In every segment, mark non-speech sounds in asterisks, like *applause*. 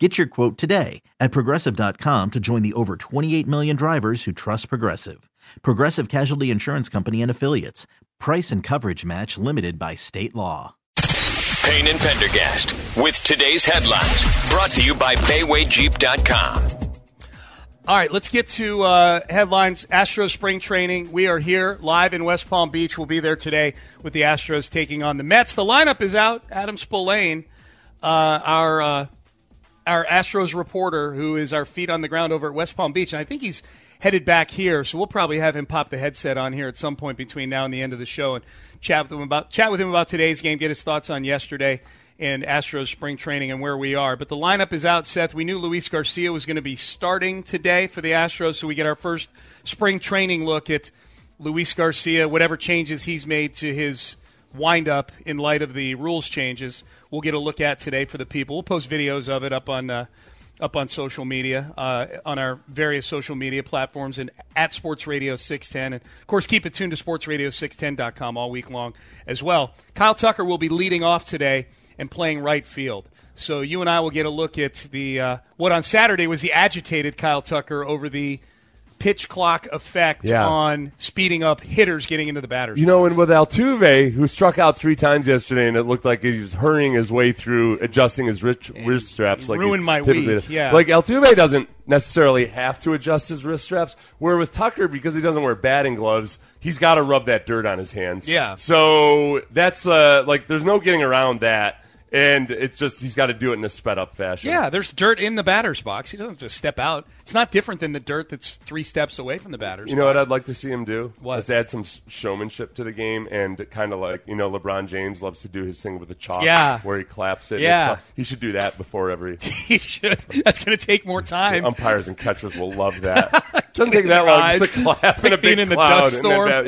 Get your quote today at progressive.com to join the over 28 million drivers who trust Progressive. Progressive Casualty Insurance Company and Affiliates. Price and coverage match limited by state law. Payne and Pendergast with today's headlines brought to you by BaywayJeep.com. All right, let's get to uh, headlines. Astros spring training. We are here live in West Palm Beach. We'll be there today with the Astros taking on the Mets. The lineup is out. Adam Spolane, uh, our uh, our Astros reporter, who is our feet on the ground over at West Palm Beach, and I think he's headed back here. So we'll probably have him pop the headset on here at some point between now and the end of the show and chat with him about chat with him about today's game, get his thoughts on yesterday and Astros spring training and where we are. But the lineup is out, Seth. We knew Luis Garcia was going to be starting today for the Astros, so we get our first spring training look at Luis Garcia, whatever changes he's made to his windup in light of the rules changes. We'll get a look at today for the people. We'll post videos of it up on. Uh, up on social media, uh, on our various social media platforms, and at Sports Radio 610. And of course, keep it tuned to sportsradio610.com all week long as well. Kyle Tucker will be leading off today and playing right field. So you and I will get a look at the uh, what on Saturday was the agitated Kyle Tucker over the pitch clock effect Yeah. on speeding up hitters getting into the batters. You know, box. and with Altuve, who struck out three times yesterday, and it looked like he was hurrying his way through adjusting his wrist, wrist straps. Like ruined my typically week, does. yeah. like Altuve doesn't necessarily have to adjust his wrist straps. Where with Tucker, because he doesn't wear batting gloves, he's got to rub that dirt on his hands. Yeah. So that's uh, like there's no getting around that, and it's just he's got to do it in a sped up fashion. yeah, there's dirt in the batter's box. He doesn't just step out. It's not different than the dirt that's three steps away from the batter's box. You know what. I'd like to see him do? What? Let's add some showmanship to the game and kind of like, you know, LeBron James loves to do his thing with the chalk Yeah. where he claps it. Yeah. Uh, He should do that before every. *laughs* he should. That's going to take more time. Umpires and catchers will love *laughs* that. Doesn't take that long eyes. just to clap in a being big in the cloud. dust and then storm.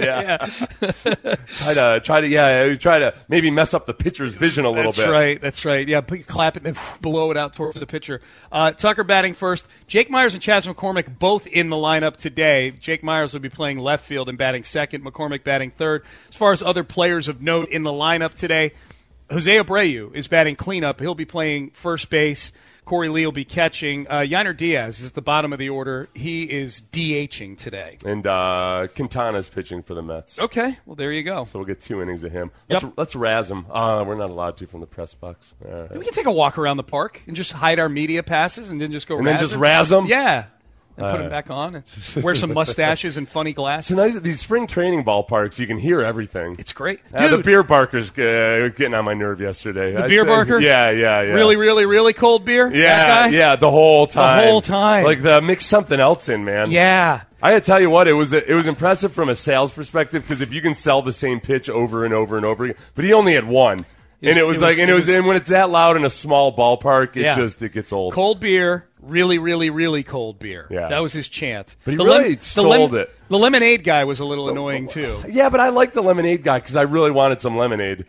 *laughs* yeah. try to, try to, yeah, try to maybe mess up the pitcher's vision a little That's bit. right. That's right. Yeah, clap it and then *laughs* blow it out towards the pitcher. Uh, Tucker batting first. Jake Meyers and Chas McCormick both in the lineup today. Jake Meyers will be playing left field and batting second. McCormick batting third. As far as other players of note in the lineup today, Jose Abreu is batting cleanup. He'll be playing first base. Korey Lee will be catching. Uh, Yainer Diaz is at the bottom of the order. He is DHing today. And uh, Quintana's pitching for the Mets. Okay, well there you go. So we'll get two innings of him. Let's, Yep. let's razz him. Uh, we're not allowed to from the press box. Right. We can take a walk around the park and just hide our media passes and then just go And then just razz 'em? Yeah. And put them back on and wear some *laughs* mustaches and funny glasses. Tonight, these spring training ballparks, you can hear everything. It's great. Uh, the beer barkers uh, getting on my nerve yesterday. The I beer think- barker? Yeah, yeah, yeah. really, really, really cold beer? Yeah, yeah. The whole time. The whole time. Like the mix something else in, man. Yeah. I gotta tell you what, it was it was impressive from a sales perspective because if you can sell the same pitch over and over and over again, but he only had one, and it was, it like, and it it was, was- and when it's that loud in a small ballpark, it Yeah. just it gets old. Cold beer, really, really, really cold beer. Yeah. That was his chant. But he The really the sold it. The lemonade guy was a little annoying too. Yeah, but I like the lemonade guy because I really wanted some lemonade.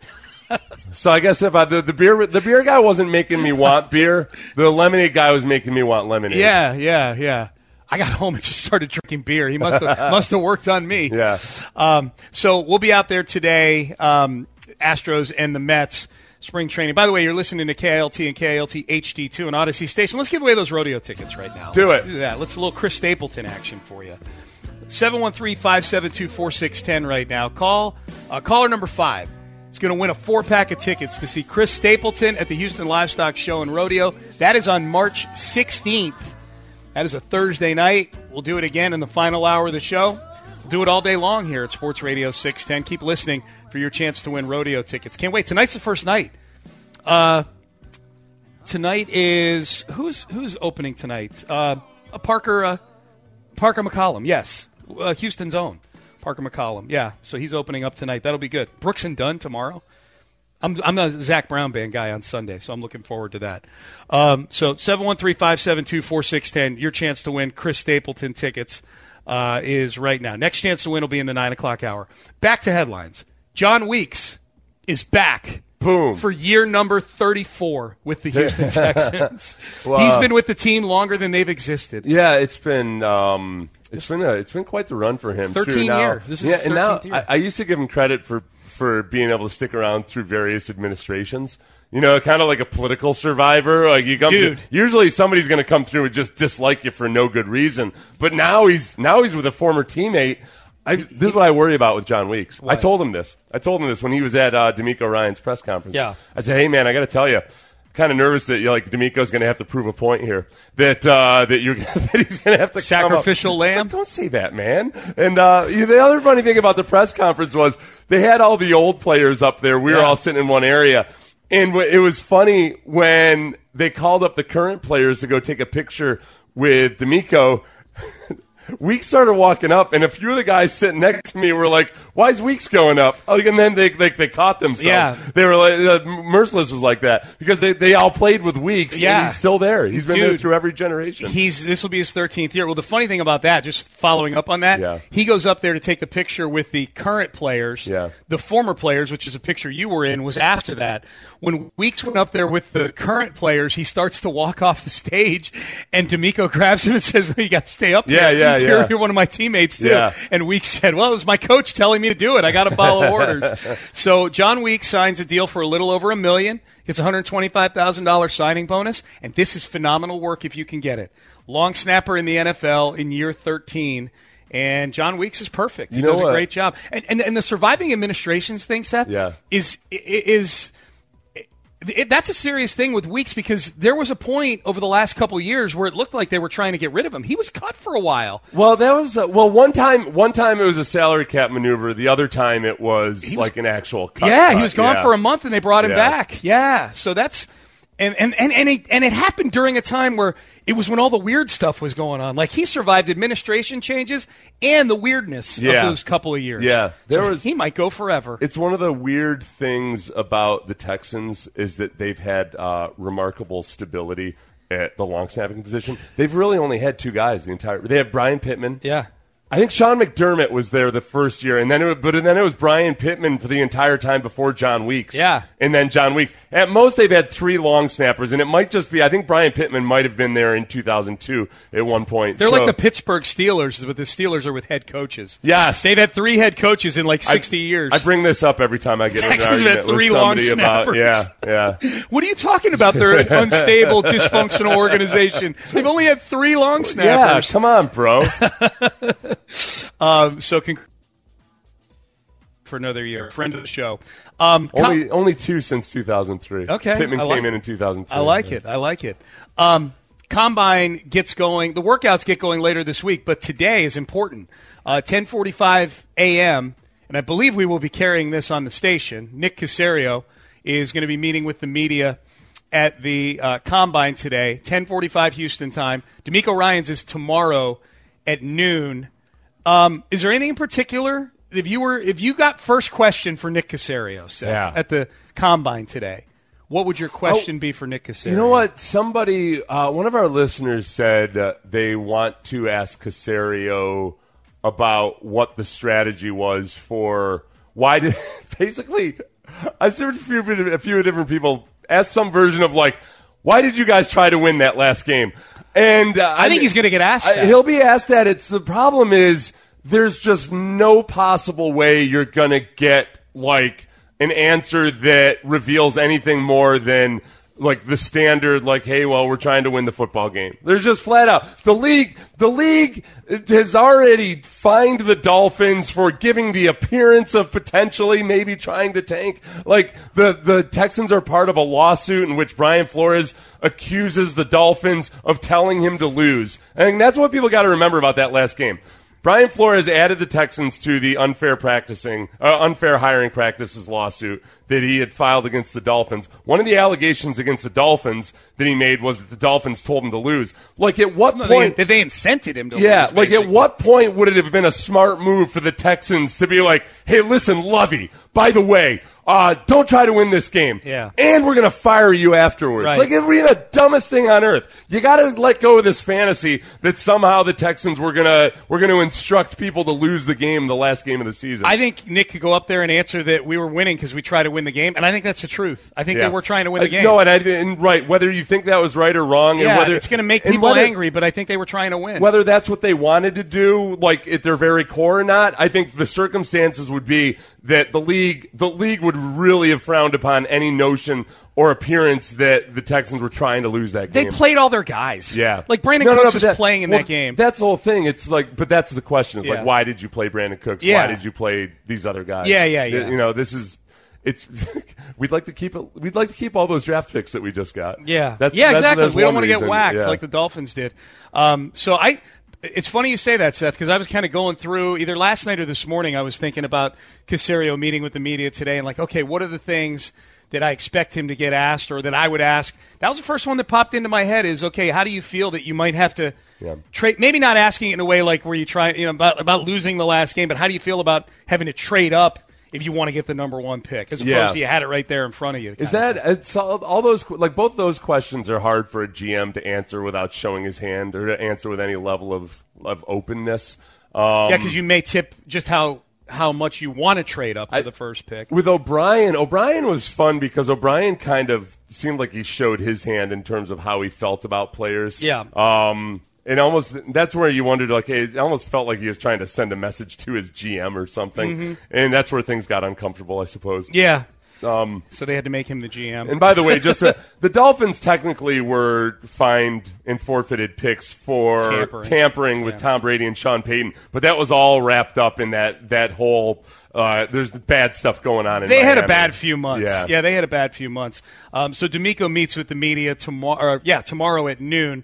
*laughs* so I guess if I the, the beer the beer guy wasn't making me want beer, the lemonade guy was making me want lemonade. Yeah, yeah, yeah. I got home and just started drinking beer. He must have must have worked on me. Yeah. Um, so we'll be out there today, um, Astros and the Mets spring training. By the way, you're listening to KLT and KLT HD2 and Audacy Station. Let's give away those rodeo tickets right now. Do Let's it. Do that. Let's a little Chris Stapleton action for you. 713-572-4610 right now. Call uh, caller number five. It's going to win a four pack of tickets to see Chris Stapleton at the Houston Livestock Show and Rodeo. That is on March 16th. That is a Thursday night. We'll do it again in the final hour of the show. Do it all day long here at Sports Radio 610. Keep listening for your chance to win rodeo tickets. Can't wait. Tonight's the first night. Uh, tonight is who's who's opening tonight? Uh, Parker uh, Parker McCollum. Yes, uh, Houston's own Parker McCollum. Yeah, so he's opening up tonight. That'll be good. Brooks and Dunn tomorrow. I'm I'm a Zac Brown band guy on Sunday, so I'm looking forward to that. Um, so 713-572-4610, your chance to win Chris Stapleton tickets uh, is right now. Next chance to win will be in the nine o'clock hour. Back to headlines. Jon Weeks is back. Boom. For year number 34 with the Houston *laughs* Texans. Wow. He's been with the team longer than they've existed. Yeah, it's been um, it's been a it's been quite the run for him. 13 too. Now, year. This is yeah, and now I, I used to give him credit for for being able to stick around through various administrations. You know, kind of like a political survivor. Like you come, Dude. through, usually somebody's going to come through and just dislike you for no good reason. But now he's now he's with a former teammate. I, this is what I worry about with Jon Weeks. I told him this. I told him this when he was at uh, DeMeco Ryans' press conference. Yeah. I said, "Hey, man, I got to tell you." Kind of nervous that you're like DeMeco's going to have to prove a point here. That uh, that you're *laughs* that he's going to have to Sacrificial lamb? like, Don't say that, man. And uh, the other funny thing about the press conference was they had all the old players up there. We were Yeah. all sitting in one area, and it was funny when they called up the current players to go take a picture with DeMeco. *laughs* Weeks started walking up, and a few of the guys sitting next to me were like, "Why is Weeks going up?" Oh, and then they they, they caught themselves. Yeah. they were like, uh, Merciless was like that because they, they all played with Weeks. and Yeah. he's still there. He's been there through every generation. He's this will be his 13th year. Well, the funny thing about that, just following up on that, Yeah. he goes up there to take the picture with the current players. Yeah. The former players, which is a picture you were in, was after that. When Weeks went up there with the current players, he starts to walk off the stage, and DeMeco *laughs* grabs him and says, "You got to stay up Yeah, here. yeah, you're, yeah. you're one of my teammates too." Yeah. And Weeks said, "Well, it was my coach telling me to do it. I got to follow *laughs* orders." So Jon Weeks signs a deal for a little over a million. Gets a hundred twenty-five thousand dollars signing bonus, and this is phenomenal work if you can get it. Long snapper in the NFL in year thirteen. And Jon Weeks is perfect. He You know does a what? great job. And, and and the surviving administrations thing, Seth, Yeah. is is it, that's a serious thing with Weeks because there was a point over the last couple of years where it looked like they were trying to get rid of him. He was cut for a while. Well, that was uh, well. One time, one time it was a salary cap maneuver. The other time it was, was- like an actual. Cut, yeah, he was gone yeah. for a month and they brought him Yeah. back. Yeah, so that's and and and and it, and it happened during a time where it was when all the weird stuff was going on. Like he survived administration changes and the weirdness Yeah. of those couple of years. Yeah. There So was- he might go forever. It's one of the weird things about the Texans is that they've had uh, remarkable stability at the long snapping position. They've really only had two guys the entire. They have Bryan Pittman. yeah. I think Sean McDermott was there the first year, and then it, but then it was Bryan Pittman for the entire time before Jon Weeks. Yeah. and then Jon Weeks. At most, they've had three long snappers, and it might just be. I think Bryan Pittman might have been there in 2002 at one point. They're So- like the Pittsburgh Steelers, but the Steelers are with head coaches. Yes. They've had three head coaches in like I- 60 years. I bring this up every time I get in an have had argument with three long somebody about. snappers. Yeah, yeah. *laughs* what are you talking about? They're an unstable, *laughs* dysfunctional organization. They've only had three long snappers. Yeah, snappers. come on, bro. *laughs* Um, so, con- for another year, friend of the show. Um, com- only only two since 2003. Okay, Pittman like came in it. in 2003. I like it. I like it. Um, Combine gets going. The workouts get going later this week, but today is important. Uh, 10:45 a.m. and I believe we will be carrying this on the station. Nick Caserio is going to be meeting with the media at the uh, Combine today. 10:45 Houston time. DeMeco Ryans' is tomorrow at noon. Um, is there anything in particular? If you were, if you got first question for Nick Caserio Yeah. at the combine today, what would your question Oh, be for Nick Caserio? You know what? Somebody, uh, one of our listeners said uh, they want to ask Caserio about what the strategy was for why did *laughs* basically. I've seen a few, a few different people ask some version of like, why did you guys try to win that last game? And uh, I think he's going to get asked. I- he'll be asked that. It's the problem is there's just no possible way you're gonna get like an answer that reveals anything more than like the standard like hey well we're trying to win the football game. There's just flat out the league the league has already fined the dolphins for giving the appearance of potentially maybe trying to tank. Like the the texans are part of a lawsuit in which brian flores accuses the dolphins of telling him to lose. And that's what people got to remember about that last game. Brian Flores added the Texans to the unfair practicing, uh, unfair hiring practices lawsuit that he had filed against the Dolphins. One of the allegations against the Dolphins that he made was that the Dolphins told him to lose. Like at what No, they, point? that they incented him to yeah, lose, like at what point would it have been a smart move for the Texans to be like, "Hey, listen, Lovie, by the way, uh, don't try to win this game, Yeah. and we're gonna fire you afterwards." Right. Like it would be the dumbest thing on earth. You got to let go of this fantasy that somehow the Texans were gonna we're gonna instruct people to lose the game, the last game of the season. I think Nick could go up there and answer that we were winning because we tried to win the game, and I think that's the truth. I think Yeah. they were trying to win the Uh, game. No, and I and right. Whether you think that was right or wrong, yeah, and whether it's going to make people whether- angry, but I think they were trying to win. whether that's what they wanted to do, like at their very core or not, I think the circumstances would be that the league, the league would really have frowned upon any notion or appearance that the Texans were trying to lose that game. they played all their guys. yeah, like Brandin No, no, no, Cooks was that- playing in well, that game. That's the whole thing. It's like, but that's the question. It's Yeah. like, why did you play Brandin Cooks? Yeah. Why did you play these other guys? Yeah, yeah, yeah. You know, this is. It's *laughs* we'd like to keep it. We'd like to keep all those draft picks that we just got. Yeah, that's yeah, that's- exactly. that's we don't want to get whacked Yeah. like the Dolphins did. Um, so I, it's funny you say that, Seth, because I was kind of going through either last night or this morning. I was thinking about Caserio meeting with the media today, and like, okay, what are the things that I expect him to get asked, or that I would ask? That was the first one that popped into my head. Is okay, how do you feel that you might have to Yeah. trade? Maybe not asking it in a way like where you try, you know, about about losing the last game, but how do you feel about having to trade up? If you want to get the number one pick, as opposed Yeah. to you had it right there in front of you. Is that it's all, all those like both those questions are hard for a GM to answer without showing his hand or to answer with any level of of openness. Um, Yeah, because you may tip just how how much you want to trade up to I- the first pick. with O'Brien, O'Brien was fun because O'Brien kind of seemed like he showed his hand in terms of how he felt about players. Yeah. Um, and almost that's where you wondered, like, it almost felt like he was trying to send a message to his GM or something, and that's where things got uncomfortable, I suppose. Mm-hmm. Yeah. Um, So they had to make him the GM. And by the way, just uh, the Dolphins technically were fined and forfeited picks for Tampering. tampering, with Tom Brady and Sean Payton, but that was all wrapped up in that that whole. Uh, there's bad stuff going on. In they had a bad few months. Yeah. Yeah. they had a bad few months. Um, so DeMeco meets with the media tomorrow. Yeah, tomorrow at noon.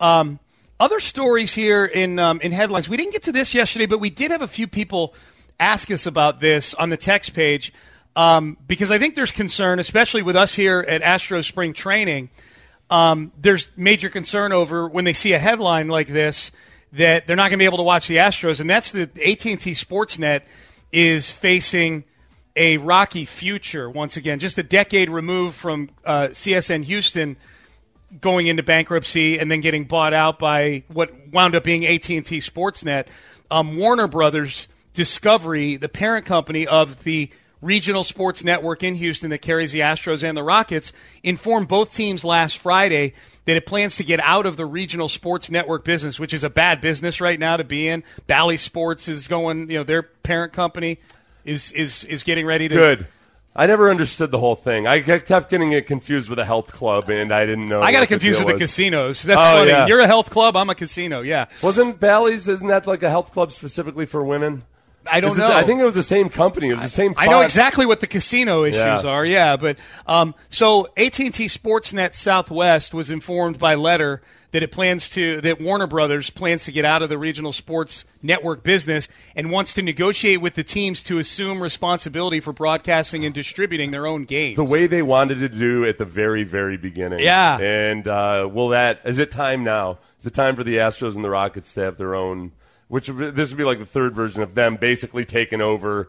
Um, other stories here in um, in headlines. We didn't get to this yesterday, but we did have a few people ask us about this on the text page um, because I think there's concern, especially with us here at Astro Spring Training. Um, there's major concern over when they see a headline like this that they're not going to be able to watch the Astros, and that's the AT&T Sportsnet is facing a rocky future once again. Just a decade removed from uh, CSN Houston going into bankruptcy and then getting bought out by what wound up being AT&T Sportsnet. Um, Warner Brothers Discovery, the parent company of the regional sports network in Houston that carries the Astros and the Rockets, informed both teams last Friday that it plans to get out of the regional sports network business, which is a bad business right now to be in. Bally Sports is going, you know, their parent company is is is getting ready to Good. I never understood the whole thing. I kept getting it confused with a health club, and I didn't know. I got it confused deal with the casinos. That's Oh, funny. yeah. You're a health club. I'm a casino. Yeah. Wasn't Bally's? Isn't that like a health club specifically for women? I don't Is it- know. I think it was the same company. It was the same. I know exactly what the casino issues Yeah. are. Yeah, but um, so AT&T Sportsnet Southwest was informed by letter that it plans to that Warner Brothers plans to get out of the regional sports network business and wants to negotiate with the teams to assume responsibility for broadcasting and distributing their own games. the way they wanted to do at the very, very beginning. Yeah. And uh, will that is it time now? Is it time for the Astros and the Rockets to have their own? Which this would be like the third version of them basically taking over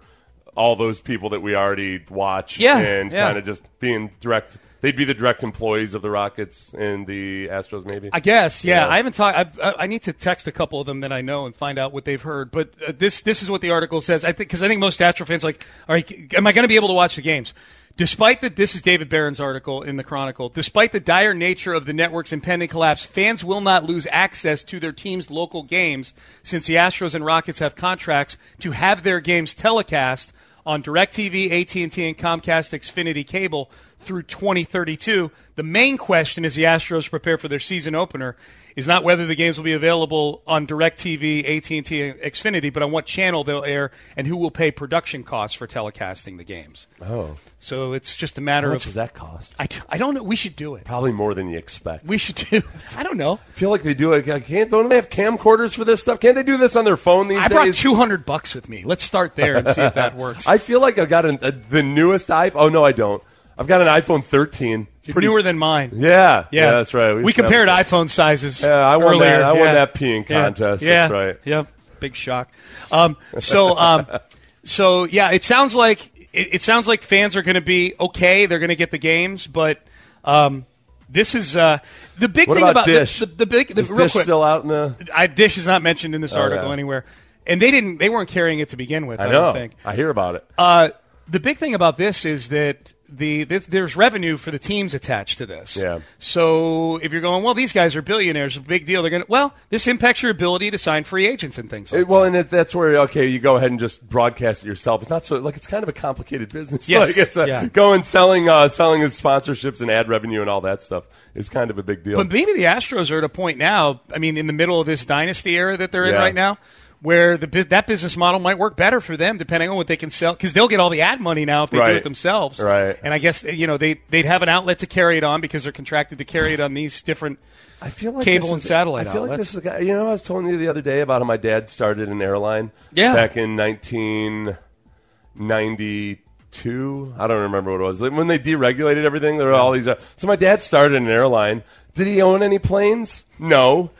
all those people that we already watch. Yeah, And yeah. kind of just being direct. They'd be the direct employees of the Rockets and the Astros, maybe. I guess, yeah. Yeah. I haven't talked. I, I need to text a couple of them that I know and find out what they've heard. But uh, this this is what the article says. I think because I think most Astro fans like, all right, am I going to be able to watch the games? Despite that, this is David Barron's article in the Chronicle. Despite the dire nature of the network's impending collapse, fans will not lose access to their team's local games since the Astros and Rockets have contracts to have their games telecast on DirecTV, AT&T, and Comcast Xfinity Cable through 2032. The main question as the Astros prepare for their season opener is not whether the games will be available on DirecTV, AT&T, and Xfinity, but on what channel they'll air and who will pay production costs for telecasting the games. Oh, So it's just a matter of how of much does that cost? I, I don't know. We should do it. Probably more than you expect. We should do. I don't know. I feel like they do it. I Can't don't they have camcorders for this stuff? Can't they do this on their phone these days? I brought two hundred bucks with me. Let's start there and see if that *laughs* works. I feel like I've got an, a, the newest iPhone. Oh no, I don't. I've got an iPhone 13. It's It's newer than mine. Yeah, Yeah, that's right. We, have- compared iPhone sizes. Yeah, I won earlier. that- I won that peeing contest. Yeah. That's right. Yep. Big shock. Um, so, um, *laughs* so yeah, it sounds like it, it sounds like fans are going to be okay. They're going to get the games, but um, this is uh, the big What thing about the- Dish? The, the, big the, Is real Dish quick. still out in the? I, Dish is not mentioned in this article yeah. anywhere, and they didn't. They weren't carrying it to begin with. I, I don't know. think. I hear about it. Uh, the big thing about this is that the th- there's revenue for the teams attached to this. Yeah. So if you're going, well, these guys are billionaires, a big deal. They're going to well, this impacts your ability to sign free agents and things like It- well, and it, that's where okay, you go ahead and just broadcast it yourself. It's not so like it's kind of a complicated business. *laughs* Yes, like it's a, yeah. going selling uh, selling his sponsorships and ad revenue and all that stuff is kind of a big deal. But maybe the Astros are at a point now. I mean, in the middle of this dynasty era that they're in right now, where the that business model might work better for them, depending on what they can sell, because they'll get all the ad money now if they do it themselves. Right. And I guess you know they they'd have an outlet to carry it on because they're contracted to carry it on these different. I feel like cable and is- satellite I feel like this is a guy. You know, I was telling you the other day about how my dad started an airline. Yeah. Back in 1992. I don't remember what it was. When they deregulated everything, there were all these. Uh, so my dad started an airline. Did he own any planes? No.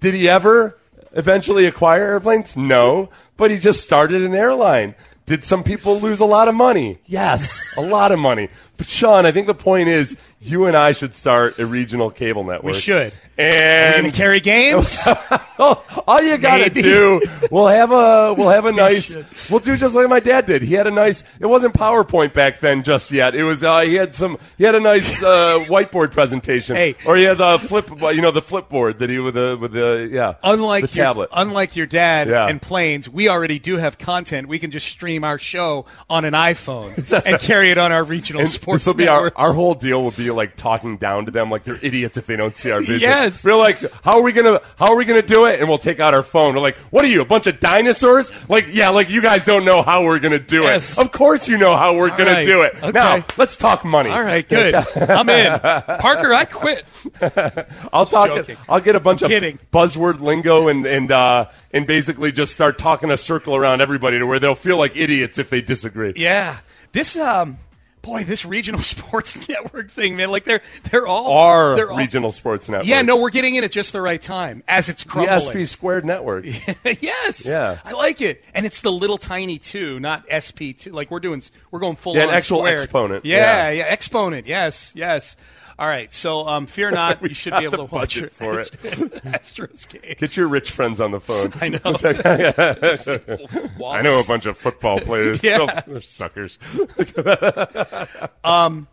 Did he ever eventually acquire airplanes? No. But he just started an airline. Did some people lose a lot of money? Yes, a lot of money. But Sean, I think the point is you and I should start a regional cable network. We should. And to carry games. *laughs* all you gotta Maybe. do, we'll have a we'll have a nice, should. we'll do just like my dad did. He had a nice. It wasn't PowerPoint back then just yet. It was uh, he had some. He had a nice uh, *laughs* whiteboard presentation. Hey. or he had the flip, you know, the flipboard that he with the with the yeah, unlike the your, tablet. unlike your dad Yeah. and planes, we already do have content. We can just stream our show on an iPhone *laughs* and carry it on our regional And sports this will be our, our whole deal will be like talking down to them like they're idiots if they don't see our *laughs* vision. Yes. We're like, how are we gonna how are we gonna do it? And we'll take out our phone. We're like, what are you, a bunch of dinosaurs? Like, yeah, like you guys don't know how we're gonna do Yes. it. Of course you know how we're gonna right. do it. Okay. Now let's talk money. All right, good. *laughs* I'm in. Parker, I quit. *laughs* I'll talk joking. I'll get a bunch of kidding. buzzword lingo and and uh and basically just start talking a circle around everybody to where they'll feel like idiots if they disagree. Yeah. This um boy, this regional *laughs* sports network thing, man, like they're they're all Our they're all- regional sports network. Yeah, no, we're getting in at just the right time as it's the crumbling. SP squared network. *laughs* yes. Yeah. I like it. And it's the little tiny two, not SP two. Like we're doing we're going full Yeah, actual squared. exponent. Yeah, Yeah. yeah, exponent. Yes, yes. All right. So um fear *laughs* not, We you should be able to watch your for it. *laughs* Astros game. Get your rich friends on the phone. *laughs* I know. Like, I know a bunch of football players. Yeah. They're suckers. um,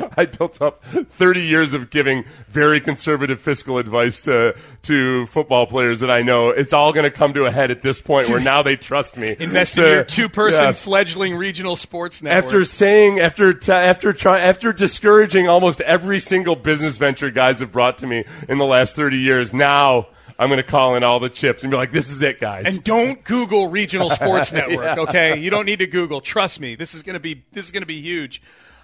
*laughs* I built up 30 years of giving very conservative fiscal advice to to football players that I know. It's all going to come to a head at this point where now they trust me. *laughs* Invest in your two-person Yes. fledgling regional sports network. After saying, after t- after try, after discouraging almost every single business venture guys have brought to me in the last 30 years, now I'm going to call in all the chips and be like, "This is it, guys." And don't Google regional sports *laughs* network, okay? You don't need to Google. Trust me, this is gonna be this is gonna be huge.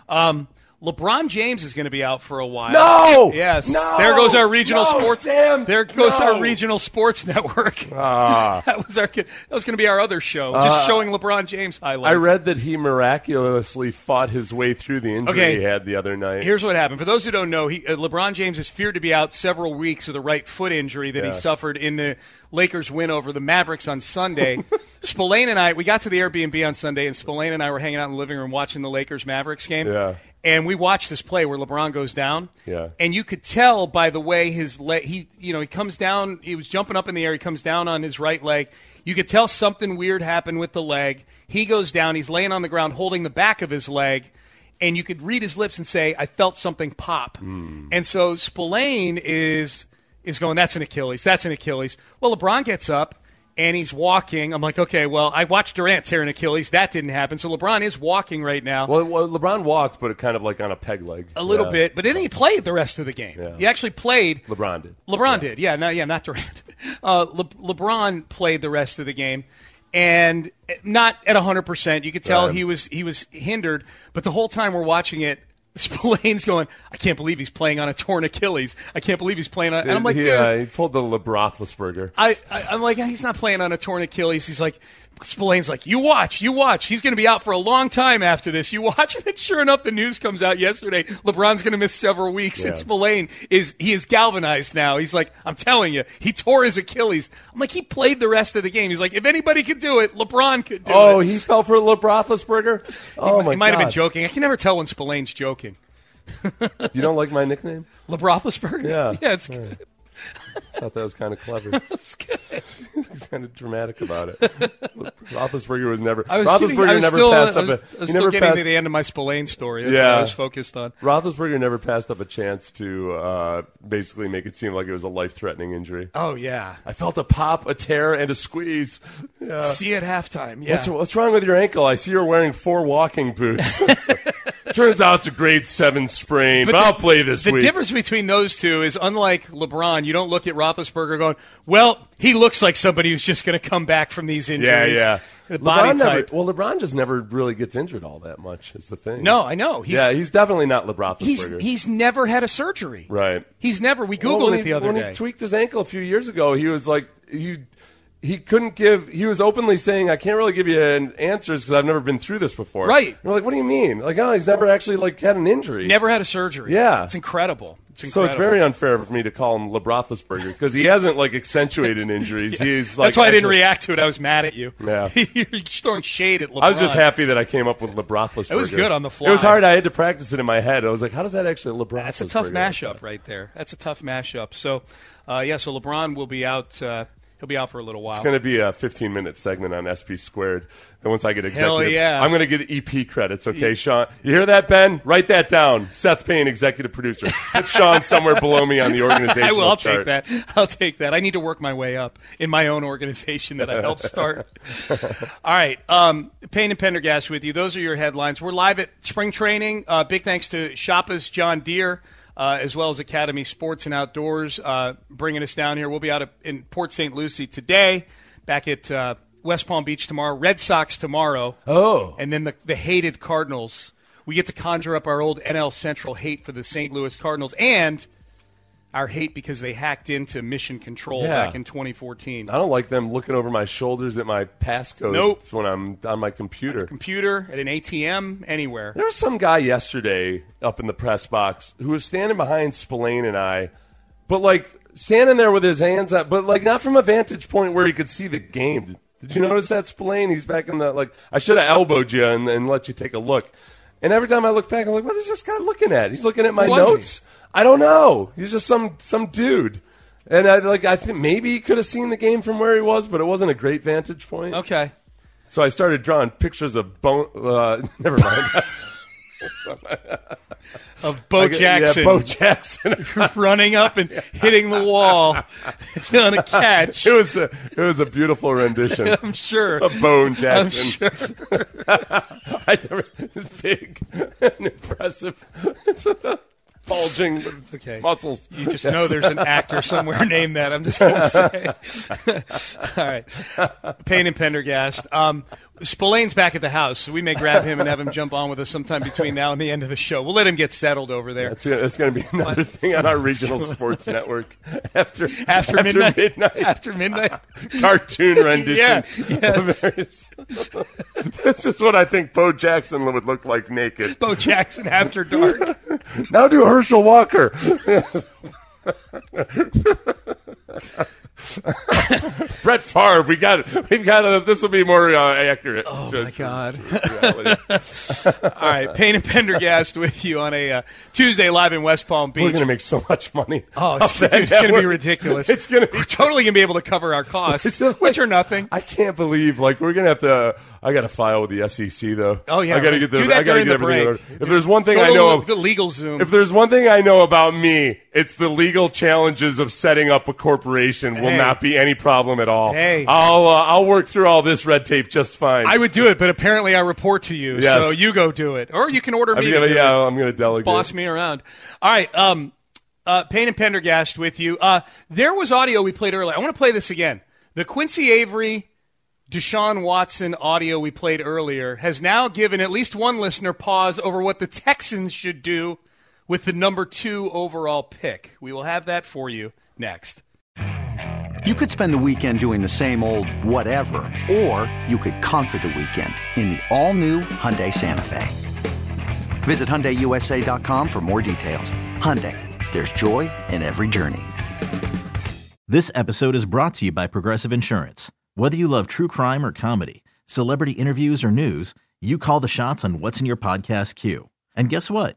Um, LeBron James is going to be out for a while. No! Yes. No! There goes our regional No! sports. Damn! There goes No! our regional sports network. *laughs* Ah. *laughs* that was our. That was going to be our other show, just showing LeBron James highlights. I read that he miraculously fought his way through the injury Okay. he had the other night. Here's what happened. For those who don't know, he, uh, LeBron James is feared to be out several weeks with a right foot injury that he suffered in the Lakers win over the Mavericks on Sunday. *laughs* Spolane and I, we got to the Airbnb on Sunday, and Spolane and I were hanging out in the living room watching the Lakers Mavericks game. Yeah. And we watched this play where LeBron goes down. Yeah. And you could tell by the way his leg, he, you know, he comes down, he was jumping up in the air, he comes down on his right leg. You could tell something weird happened with the leg. He goes down, he's laying on the ground holding the back of his leg and you could read his lips and say, "I felt something pop." Hmm. And so Spolane is is going, "That's an Achilles. That's an Achilles." Well, LeBron gets up and he's walking. I'm like, okay, well, I watched Durant tear an Achilles. That didn't happen. So LeBron is walking right now. Well, LeBron walked, but it kind of like on a peg leg. a little Yeah. bit, but then he played the rest of the game. Yeah. He actually played. LeBron did. LeBron did, yeah, no, yeah, not Durant. *laughs* Uh, Le- LeBron played the rest of the game, and not at hundred percent. You could tell Right. he was he was hindered, but the whole time we're watching it. *laughs* Spolane's going. I can't believe he's playing on a torn Achilles. I can't believe he's playing on. And I'm like, he, dude, uh, he pulled the LeBrothlisberger. I, I I'm like, he's not playing on a torn Achilles. He's like, Spolane's like, you watch, you watch. He's going to be out for a long time after this. You watch, *laughs* and sure enough, the news comes out yesterday. LeBron's going to miss several weeks. Yeah. And Spolane is he is galvanized now. He's like, I'm telling you, he tore his Achilles. I'm like, he played the rest of the game. He's like, if anybody could do it, LeBron could do Oh, it. Oh, he fell for LeBrothlisberger. *laughs* Oh my he might have been joking. I can never tell when Spolane's joking. You don't like my nickname? *laughs* LeBrothlisberger? Yeah. yeah, it's good. Thought that was kind of clever. *laughs* He's kind of dramatic about it. Roethlisberger was never. I was, Roethlisberger I was never still, passed up a. I was still never getting passed. to the end of my Spolane story. That's Yeah. I was focused on. Roethlisberger never passed up a chance to uh, basically make it seem like it was a life-threatening injury. Oh yeah. I felt a pop, a tear, and a squeeze. Yeah. See at halftime. Yeah. What's, what's wrong with your ankle? I see you're wearing four walking boots. *laughs* Turns out it's a grade seven sprain, but, the- I'll play this week. the week. difference between those two is unlike LeBron, you don't look at Roethlisberger going, well, he looks like somebody who's just going to come back from these injuries. yeah. The body LeBron never, type. well, LeBron just never really gets injured all that much. Is the thing? No, I know. He's, yeah, he's definitely not LeBron. he's he's never had a surgery. right. He's never. We Well, googled when it he- the other when day. he tweaked his ankle a few years ago, he was like he he couldn't give. He was openly saying, "I can't really give you an answers because I've never been through this before." Right. And we're like, "What do you mean?" Like, oh, he's never actually like had an injury. never had a surgery. Yeah. it's incredible. It's So it's very unfair for me to call him LeBrothlisberger because he hasn't like accentuated injuries. *laughs* He's like That's why I didn't react to it. I was mad at you. Yeah. *laughs* You're just throwing shade at LeBron. I was just happy that I came up with LeBrothlisberger. It was good on the fly. It was hard. I had to practice it in my head. I was like, "How does that actually LeBrothlisberger?" That's a tough mashup right there. That's a tough mashup. So, uh, yeah. So LeBron will be out. Uh, he'll be out for a little while. It's going to be a 15 minute segment on SP squared. And once I get executive, Hell yeah. I'm going to get EP credits. Okay, Sean, you hear that, Ben? Write that down. Seth Payne, executive producer. Put Sean somewhere below me on the *laughs* organizational I will. I'll chart. take that. I'll take that. I need to work my way up in my own organization that I helped start. *laughs* All right. Um, Payne and Pendergast with you. Those are your headlines. We're live at spring training. Uh, big thanks to Shoppa's John Deere. Uh, as well as Academy Sports and Outdoors, uh, bringing us down here. We'll be out at- in Port St. Lucie today, back at uh, West Palm Beach tomorrow, Red Sox tomorrow. Oh. And then the, the hated Cardinals. We get to conjure up our old NL Central hate for the St. Louis Cardinals and our hate because they hacked into mission control Yeah. back in 2014. I don't like them looking over my shoulders at my passcode Nope. when I'm on my computer. Computer, at an ATM, anywhere. There was some guy yesterday up in the press box who was standing behind Spolane and I, but like standing there with his hands up, but like not from a vantage point where he could see the game. Did you notice that Spolane? He's back in the like. I should have elbowed you and, and let you take a look. And every time I look back, I'm like, what is this guy looking at? He's looking at my notes. he? I don't know. He's just some some dude. And I like I think maybe he could have seen the game from where he was, but it wasn't a great vantage point. Okay. So I started drawing pictures of bone. Uh, *laughs* never mind. Of Bo get- Jackson Yeah, Bo Jackson. *laughs* running up and hitting the wall *laughs* on a catch. it was a it was a beautiful rendition I'm sure. of Bone I'm Jackson. sure. I never, it was big and impressive. Bulging *laughs* Okay. muscles. You just know there's an actor somewhere *laughs* named that. I'm just going to say. *laughs* All right. Payne and Pendergast. Um, Spolane's back at the house, so we may grab him and have him jump on with us sometime between now and the end of the show. We'll let him get settled over there. That's, it's going to be another thing on our regional *laughs* sports network after After, midnight, After midnight. *laughs* cartoon *laughs* rendition. Of this is what I think Bo Jackson would look like naked. Bo Jackson after dark. Now do Herschel Walker. *laughs* Brett Favre. We got. We've got. A, this will be more uh, accurate. Oh my God! *laughs* All right, Payne and Pendergast with you on a uh, Tuesday live in West Palm Beach. We're going to make so much money. Oh, it's, it's going to be ridiculous. It's going to be We're totally going to be able to cover our costs, which are nothing. I can't believe like we're going to have to. I got to file with the SEC though. Oh yeah, I got to right. get the. I got to get the everything. If there's one thing Go I to know, the LegalZoom. if there's one thing I know about me, it's the legal challenges of setting up a corporation will Hey. not be any problem at all. Hey. I'll uh, I'll work through all this red tape just fine. I would do it, but apparently I report to you, Yes. so you go do it, or you can order I'm me. gonna, yeah, it. I'm going to delegate. boss me around. All right, um, uh, Payne and Pendergast with you. Uh, there was audio we played earlier. I want to play this again. The Quincy Avery, Deshaun Watson audio we played earlier has now given at least one listener pause over what the Texans should do with the number two overall pick. We will have that for you next. You could spend the weekend doing the same old whatever, or you could conquer the weekend in the all-new Hyundai Santa Fe. Visit HyundaiUSA.com for more details. Hyundai, there's joy in every journey. This episode is brought to you by Progressive Insurance. Whether you love true crime or comedy, celebrity interviews or news, you call the shots on what's in your podcast queue. And guess what?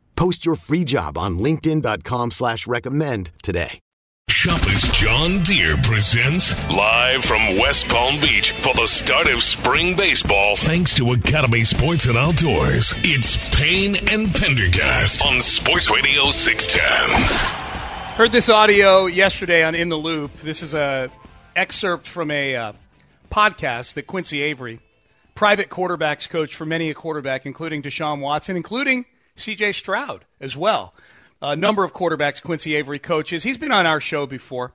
Post your free job on linkedin.com slash recommend today. Shoppa's John Deere presents live from West Palm Beach for the start of spring baseball. Thanks to Academy Sports and Outdoors, it's Payne and Pendergast on Sports Radio 610. Heard this audio yesterday on In the Loop. This is a excerpt from a uh, podcast that Quincy Avery, private quarterbacks coach for many a quarterback, including Deshaun Watson, including C.J. Stroud as well. A number of quarterbacks Quincy Avery coaches. He's been on our show before.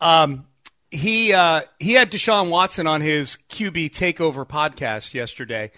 Um, he uh, he had Deshaun Watson on his QB Takeover podcast yesterday,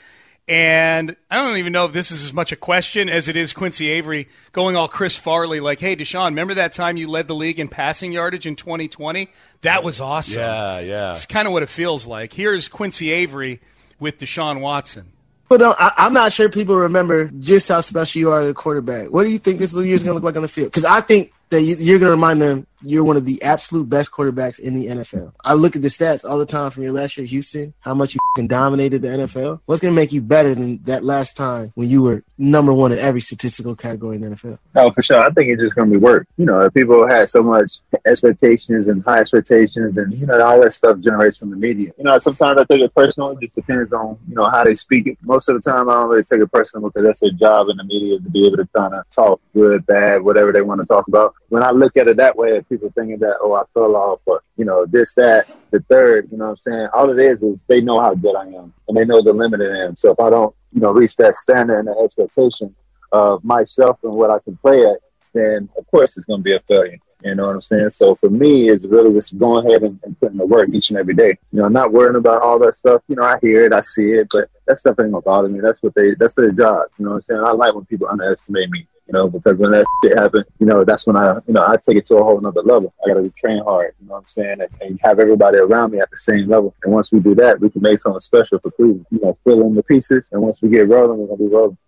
and I don't even know if this is as much a question as it is Quincy Avery going all Chris Farley, like, "Hey, Deshaun, remember that time you led the league in passing yardage in 2020? That was awesome." Yeah, yeah. It's kind of what it feels like. Here's Quincy Avery with Deshaun Watson. But no, I, I'm not sure people remember just how special you are as a quarterback. What do you think this year is going to look like on the field? Because I think that you, you're going to remind them you're one of the absolute best quarterbacks in the NFL. I look at the stats all the time from your last year, Houston, how much you fing dominated the NFL. What's going to make you better than that last time when you were number one in every statistical category in the NFL? Oh, for sure. I think it's just going to be work. You know, people had so much expectations and high expectations, and you know, all that stuff generates from the media. You know, sometimes I take it personal. It just depends on you know how they speak it. Most of the time, I don't really take it personal because that's their job in the media to be able to kind of talk good, bad, whatever they want to talk about. When I look at it that way, people thinking that oh, I fell off, or you know, this, that, the third. You know what I'm saying? All it is is they know how good I am, and they know the limit I am. So if I don't, you know, reach that standard and the expectation of myself and what I can play at, then of course it's going to be a failure. You know what I'm saying? So for me, it's really just going ahead and, and putting the work each and every day. You know, not worrying about all that stuff. You know, I hear it, I see it, but that stuff ain't gonna bother me. That's what they, that's their job. You know what I'm saying? I like when people underestimate me. You know, because when that shit happened, you know, that's when I, you know, I take it to a whole nother level. I got to train hard. You know what I'm saying? And, and have everybody around me at the same level. And once we do that, we can make something special for Cleveland. You know, fill in the pieces. And once we get rolling, we're gonna be rolling.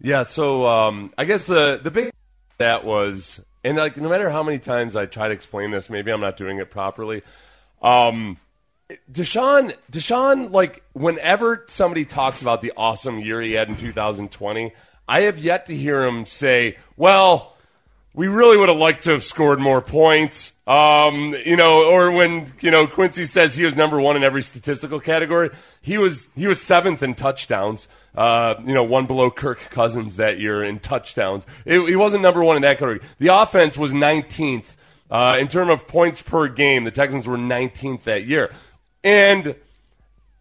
Yeah, so um, I guess the the big that was, and like no matter how many times I try to explain this, maybe I'm not doing it properly. Um, Deshaun, Deshaun, like whenever somebody talks about the awesome year he had in 2020, I have yet to hear him say, "Well, we really would have liked to have scored more points. Um, you know, or when you know Quincy says he was number one in every statistical category, he was he was seventh in touchdowns. Uh, you know, one below Kirk Cousins that year in touchdowns. It, he wasn't number one in that category. The offense was 19th uh, in terms of points per game. The Texans were 19th that year, and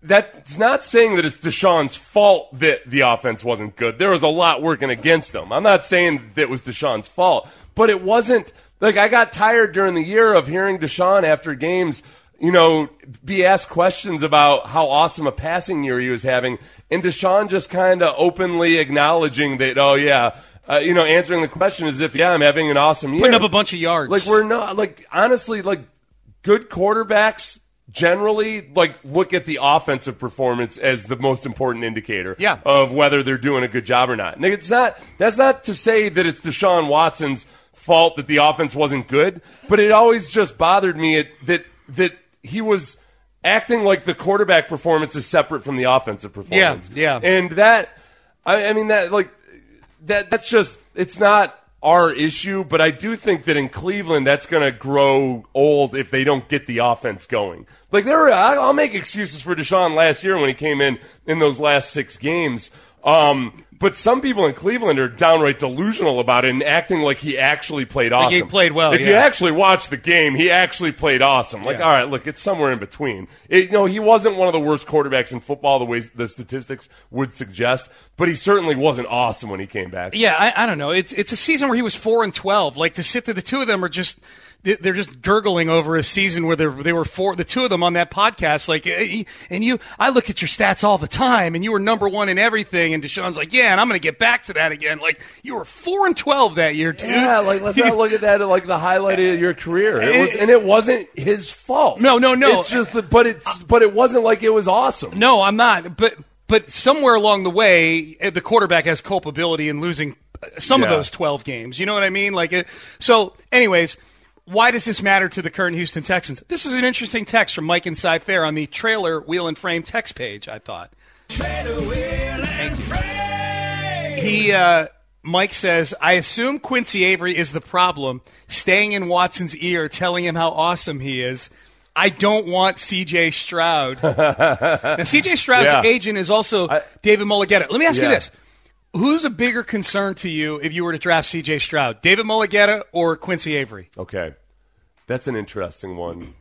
that's not saying that it's Deshaun's fault that the offense wasn't good. There was a lot working against them. I'm not saying that it was Deshaun's fault, but it wasn't like I got tired during the year of hearing Deshaun after games, you know, be asked questions about how awesome a passing year he was having, and Deshaun just kind of openly acknowledging that, oh yeah. Uh, you know, answering the question as if, yeah, I'm having an awesome year. Putting up a bunch of yards. Like, we're not, like, honestly, like, good quarterbacks generally like look at the offensive performance as the most important indicator Yeah. of whether they're doing a good job or not. And it's not that's not to say that it's Deshaun Watson's fault that the offense wasn't good, but it always just bothered me it, that that he was acting like the quarterback performance is separate from the offensive performance. yeah. And that I, I mean that like that that's just it's not our issue, but I do think that in Cleveland that's going to grow old if they don't get the offense going. Like there, I'll make excuses for Deshaun last year when he came in in those last six games. Um, but some people in Cleveland are downright delusional about it and acting like he actually played awesome. he played well, If you actually watch the game, he actually played awesome. Like, Yeah. all right, look, it's somewhere in between. It, you know, he wasn't one of the worst quarterbacks in football the way the statistics would suggest, but he certainly wasn't awesome when he came back. Yeah, I, I don't know. It's it's a season where he was four and twelve. Like to sit there, the two of them are just they- they're just gurgling over a season where they they were four. The two of them on that podcast, like, eh, and you, I look at your stats all the time, and you were number one in everything. And Deshaun's like, yeah, and I'm going to get back to that again. Like you were four and twelve that year, dude. Yeah, like let's not look at that as, like the highlight of your career. It was, and it wasn't his fault. No, no, no. It's just, that- but it's, but it wasn't like it was awesome. No, I'm not. But but somewhere along the way, eh, the quarterback has culpability in losing uh, some of those 12 games. You know what I mean? Like, it, so, anyways. Why does this matter to the current Houston Texans? This is an interesting text from Mike Inside Fair on the trailer wheel and frame text page. I thought he uh, Mike says, "I assume Quincy Avery is the problem, staying in Watson's ear, telling him how awesome he is." I don't want C.J. Stroud. *laughs* now, C.J. Stroud's Yeah. agent is also David Mulugheta. Let me ask you this: Who's a bigger concern to you if you were to draft C.J. Stroud, David Mulugheta or Quincy Avery? Okay, that's an interesting one.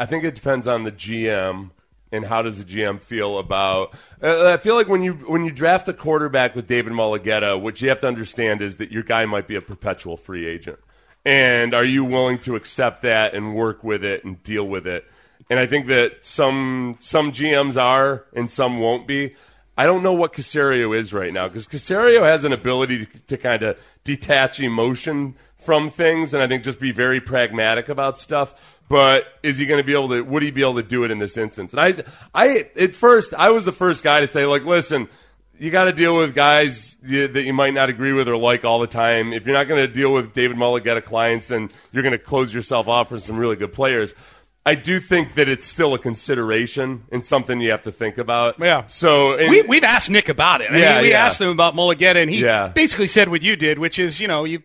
I think it depends on the GM and how does the GM feel about. Uh, I feel like when you when you draft a quarterback with David Mulugheta, what you have to understand is that your guy might be a perpetual free agent, and are you willing to accept that and work with it and deal with it? And I think that some some GMs are and some won't be. I don't know what Caserio is right now because Caserio has an ability to, to kind of detach emotion from things and I think just be very pragmatic about stuff. But is he going to be able to? Would he be able to do it in this instance? And I, I at first I was the first guy to say like, listen, you got to deal with guys you, that you might not agree with or like all the time. If you're not going to deal with David Mulugheta clients, and you're going to close yourself off for some really good players. I do think that it's still a consideration and something you have to think about. Yeah. So we, we've asked Nick about it. I Yeah, mean, we yeah. asked him about Mulugheta, and he Yeah. basically said what you did, which is, you know, you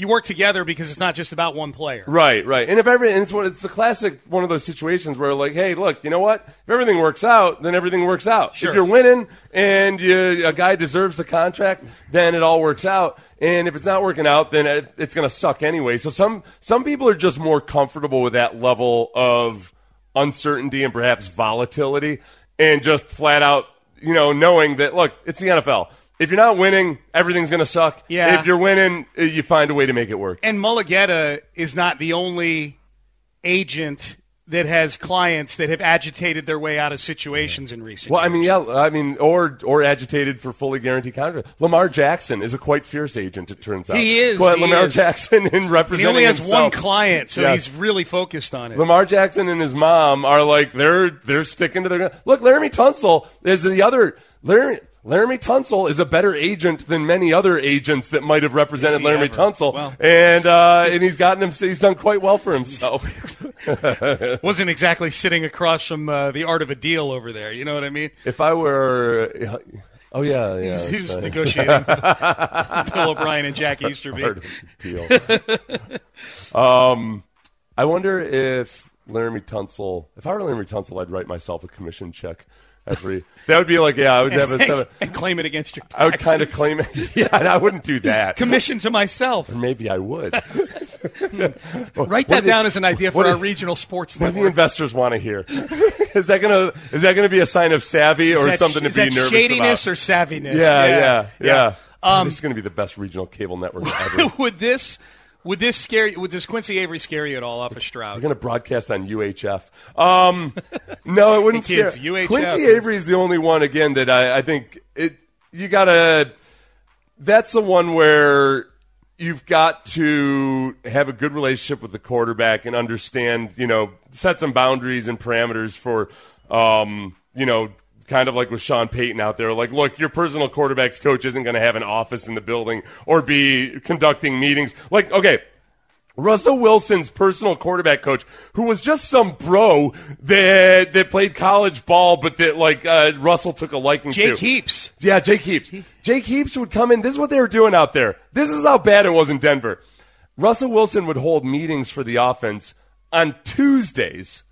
you work together because it's not just about one player. Right, right. And if every and it's one, it's a classic one of those situations where like, hey, look, you know what? If everything works out, then everything works out. Sure. If you're winning and you, a guy deserves the contract, then it all works out. And if it's not working out, then it, it's going to suck anyway. So some some people are just more comfortable with that level of uncertainty and perhaps volatility, and just flat out, you know, knowing that look, it's the NFL. If you're not winning, everything's going to suck. Yeah. If you're winning, uh, you find a way to make it work. And Mulugheta is not the only agent that has clients that have agitated their way out of situations in recent Well, I mean, yeah, I mean, or or agitated for fully guaranteed contract. Lamar Jackson is a quite fierce agent. It turns out He is, But he Lamar is. Jackson in representing he only has himself- one client, so Yes. he's really focused on it. Lamar Jackson and his mom are like they're they're sticking to their. Look, Laremy Tunsil is the other. Laremy, Laremy Tunsil is a better agent than many other agents that might have represented Laremy ever? Tunsil, Well- and uh, and he's gotten him. He's done quite well for himself. *laughs* Wasn't exactly sitting across from uh, the art of a deal over there. You know what I mean? if I were Oh yeah, yeah. who's, that's who's right. negotiating *laughs* Bill O'Brien and Jack Easterby. Deal. um, I wonder if Laremy Tunsil. If I were Laremy Tunsil, I'd write myself a commission check every. that would be like, yeah, I would have a *laughs* seven. and claim it against your I would kind of claim it. *laughs* Yeah, I wouldn't do that. commission to myself. Or maybe I would. *laughs* Write that do- down as an idea for our regional sports What do the investors want to hear? is that gonna is that gonna be a sign of savvy Is or that- something to is be nervous shadiness about? Shadiness or savviness? yeah, yeah, yeah. Um, this is gonna be the best regional cable network ever. would this would this scare you? Would this Quincy Avery scare you at all off of Stroud? We're going to broadcast on UHF. Um, *laughs* no, it wouldn't Hey, kids, scare. UHF. Quincy Avery is the only one again that I, I think it. You gotta. That's the one where you've got to have a good relationship with the quarterback and understand, you know, set some boundaries and parameters for, um, you know, kind of like with Sean Payton out there. Like, look, your personal quarterbacks coach isn't going to have an office in the building or be conducting meetings. Like, okay, Russell Wilson's personal quarterback coach, who was just some bro that that played college ball, but that like uh, Russell took a liking to. Jake Heaps. Yeah, Jake Heaps. Jake Heaps would come in. This is what they were doing out there. This is how bad it was in Denver. Russell Wilson would hold meetings for the offense on Tuesdays,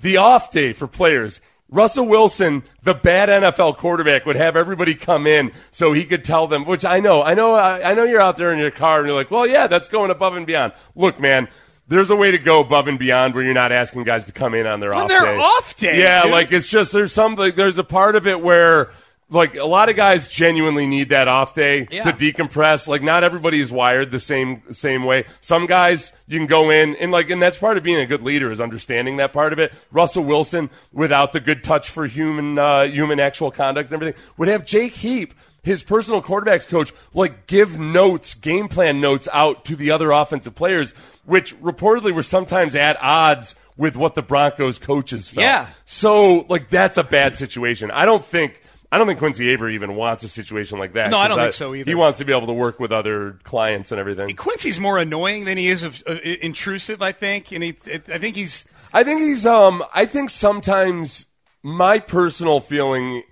the off day for players. Russell Wilson, the bad NFL quarterback, would have everybody come in so he could tell them. Which I know, I know, I, I know you're out there in your car and you're like, well, yeah, that's going above and beyond. Look, man, there's a way to go above and beyond where you're not asking guys to come in on their On off their day. off day, yeah, dude. like it's just there's some like there's a part of it where like a lot of guys genuinely need that off day Yeah. to decompress. Like not everybody is wired the same same way. Some guys you can go in and like and that's part of being a good leader is understanding that part of it. Russell Wilson without the good touch for human uh, human actual conduct and everything would have Jake Heap his personal quarterbacks coach like give notes, game plan notes out to the other offensive players, which reportedly were sometimes at odds with what the Broncos coaches felt. Yeah. So like that's a bad situation. I don't think I don't think Quincy Avery even wants a situation like that. No, I don't 'cause think so either. He wants to be able to work with other clients and everything. Quincy's more annoying than he is of, uh, intrusive, I think, and he, I think he's I think he's um I think sometimes my personal feeling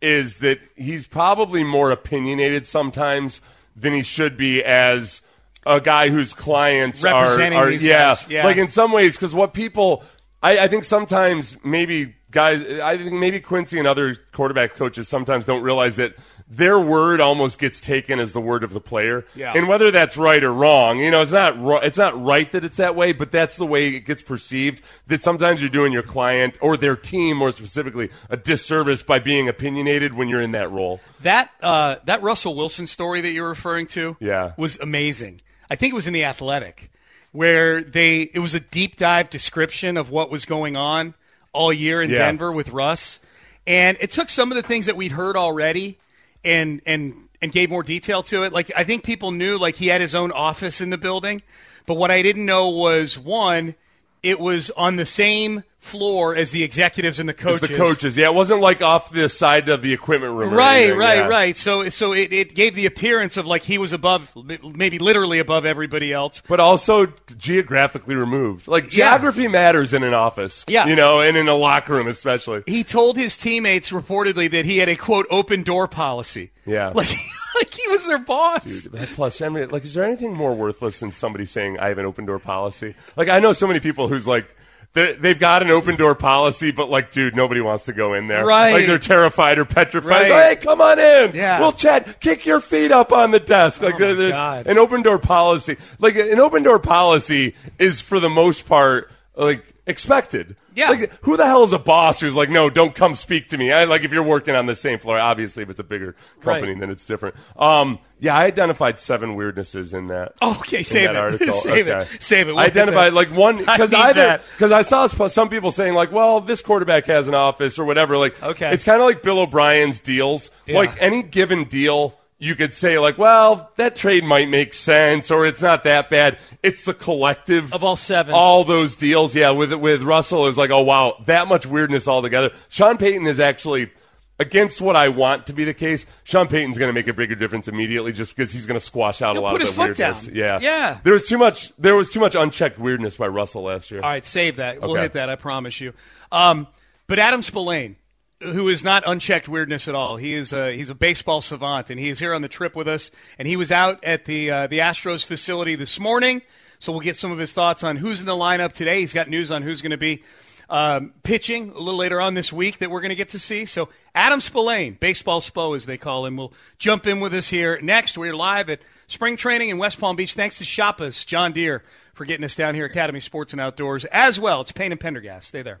is that he's probably more opinionated sometimes than he should be as a guy whose clients are, are yeah, guys, yeah. like in some ways because what people I, I think sometimes maybe guys I think maybe Quincy and other quarterback coaches sometimes don't realize that their word almost gets taken as the word of the player Yeah. and whether that's right or wrong, you know, it's not it's not right that it's that way, but that's the way it gets perceived. That sometimes you're doing your client or their team, more specifically, a disservice by being opinionated when you're in that role. that uh, that Russell Wilson story that you're referring to. Yeah. was amazing. I think it was in the Athletic where they it was a deep dive description of what was going on all year in Yeah. Denver with Russ, and it took some of the things that we'd heard already and and and gave more detail to it. Like I think people knew like he had his own office in the building, but what I didn't know was one, it was on the same floor as the executives and the As coaches. the coaches, yeah, it wasn't like off the side of the equipment room. Right, anything, right, yeah. right. So, so it, it gave the appearance of like he was above, maybe literally above everybody else. But also geographically removed. Like Yeah. geography matters in an office. Yeah. you know, and in a locker room especially. He told his teammates reportedly that he had a quote open door policy. Yeah. *laughs* Like, like he was their boss. That Plus, I mean, like, is there anything more worthless than somebody saying I have an open door policy? Like, I know so many people who's like. They've got an open door policy, but like, dude, nobody wants to go in there. Right. Like, they're terrified or petrified. Right. So, hey, come on in. Yeah. We'll chat. Kick your feet up on the desk. Like, Oh, there's God. an open door policy. Like, an open door policy is for the most part, like, expected. Yeah. Like, who the hell is a boss who's like, no, don't come speak to me? I like if you're working on the same floor. Obviously, if it's a bigger company, Right. then it's different. Um, yeah, I identified seven weirdnesses in that. Okay, in save that it. *laughs* Save it. Save it. We'll I identified like one because either because I saw some people saying like, well, this quarterback has an office or whatever. Like, Okay. it's kind of like Bill O'Brien's deals. Yeah. Like any given deal. You could say like, well, that trade might make sense, or it's not that bad. It's the collective Of all seven. all those deals. Yeah, with with Russell, it was like, oh wow, that much weirdness altogether. Sean Payton is actually against what I want to be the case. Sean Payton's going to make a bigger difference immediately, just because he's going to squash out He'll a lot of the weirdness. down. Yeah, Yeah. There was too much. There was too much unchecked weirdness by Russell last year. All right, save that. We'll hit that. I promise you. Um, but Adam Spolane, who is not unchecked weirdness at all. He is a, he's a baseball savant, and he is here on the trip with us. And he was out at the uh, the Astros facility this morning, so we'll get some of his thoughts on who's in the lineup today. He's got news on who's going to be um, pitching a little later on this week that we're going to get to see. So Adam Spolane, baseball spo as they call him, will jump in with us here next. We're live at spring training in West Palm Beach. Thanks to Shoppa's, John Deere, for getting us down here, Academy Sports and Outdoors as well. It's Payne and Pendergast. Stay there.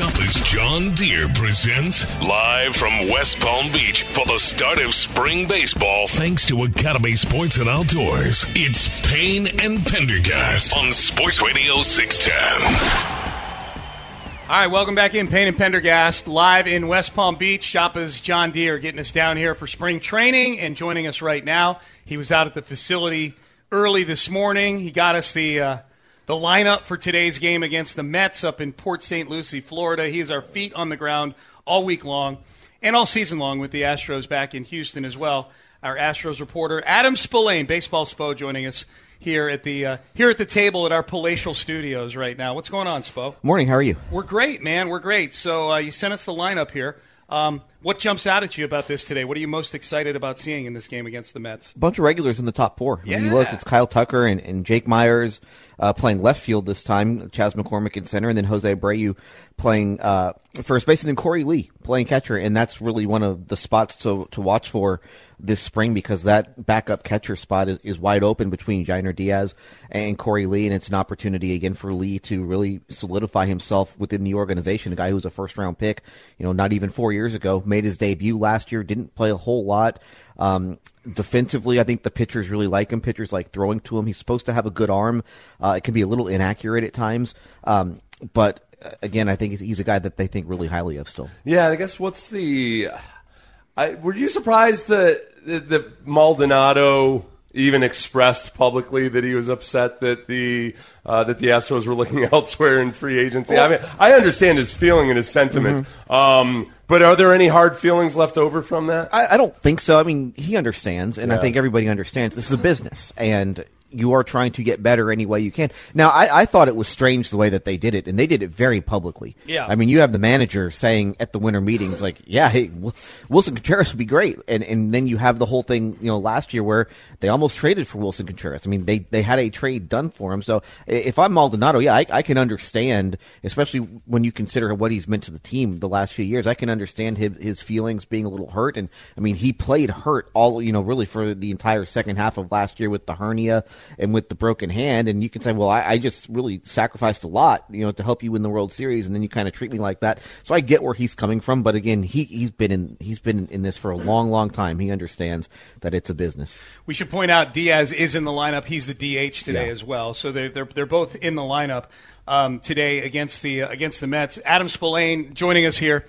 Shoppa's John Deere presents live from West Palm Beach for the start of spring baseball. Thanks to Academy Sports and Outdoors, it's Payne and Pendergast on Sports Radio 610. All right, welcome back in Payne and Pendergast live in West Palm Beach. Shoppa's John Deere getting us down here for spring training and joining us right now. He was out at the facility early this morning. He got us the uh, the lineup for today's game against the Mets up in Port St. Lucie, Florida. He is our feet on the ground all week long and all season long with the Astros back in Houston as well. Our Astros reporter Adam Spolane, baseball spo, joining us here at the uh, here at the table at our palatial studios right now. What's going on, Spo? Morning. How are you? We're great, man. We're great. So uh, you sent us the lineup here. Um, what jumps out at you about this today? What are you most excited about seeing in this game against the Mets? A bunch of regulars in the top four. Yeah. When you look, it's Kyle Tucker and, and Jake Meyers uh, playing left field this time, Chas McCormick in center, and then Jose Abreu playing uh, first base, and then Korey Lee playing catcher. And that's really one of the spots to, to watch for this spring because that backup catcher spot is, is wide open between Yainer Diaz and Korey Lee, and it's an opportunity again for Lee to really solidify himself within the organization. A guy who was a first round pick, you know, not even four years ago, made his debut last year, didn't play a whole lot. Um, defensively, I think the pitchers really like him. Pitchers like throwing to him. He's supposed to have a good arm. Uh, it can be a little inaccurate at times, um, but uh, again, I think he's a guy that they think really highly of still. Yeah, I guess what's the? I, were you surprised that that Maldonado even expressed publicly that he was upset that the uh, that the Astros were looking *laughs* elsewhere in free agency. I mean, I understand his feeling and his sentiment, Mm-hmm. um, but are there any hard feelings left over from that? I, I don't think so. I mean, he understands, and I Yeah. think everybody understands. This is a business, and you are trying to get better any way you can. Now, I, I thought it was strange the way that they did it, and they did it very publicly. Yeah. I mean, you have the manager saying at the winter meetings, like, "Yeah, hey, Willson Contreras would be great," and and then you have the whole thing, you know, last year where they almost traded for Willson Contreras. I mean, they they had a trade done for him. So if I'm Maldonado, yeah, I, I can understand, especially when you consider what he's meant to the team the last few years. I can understand his, his feelings being a little hurt, and I mean, he played hurt all you know, really for the entire second half of last year with the hernia and with the broken hand. And you can say, well, I, I just really sacrificed a lot, you know, to help you win the World Series, and then you kind of treat me like that. So I get where he's coming from, but again, he he's been in he's been in this for a long, long time. He understands that it's a business. We should point out Diaz is in the lineup. He's the DH today Yeah. as well. So they're, they're, they're both in the lineup um, today against the uh, against the Mets. Adam Spolane joining us here.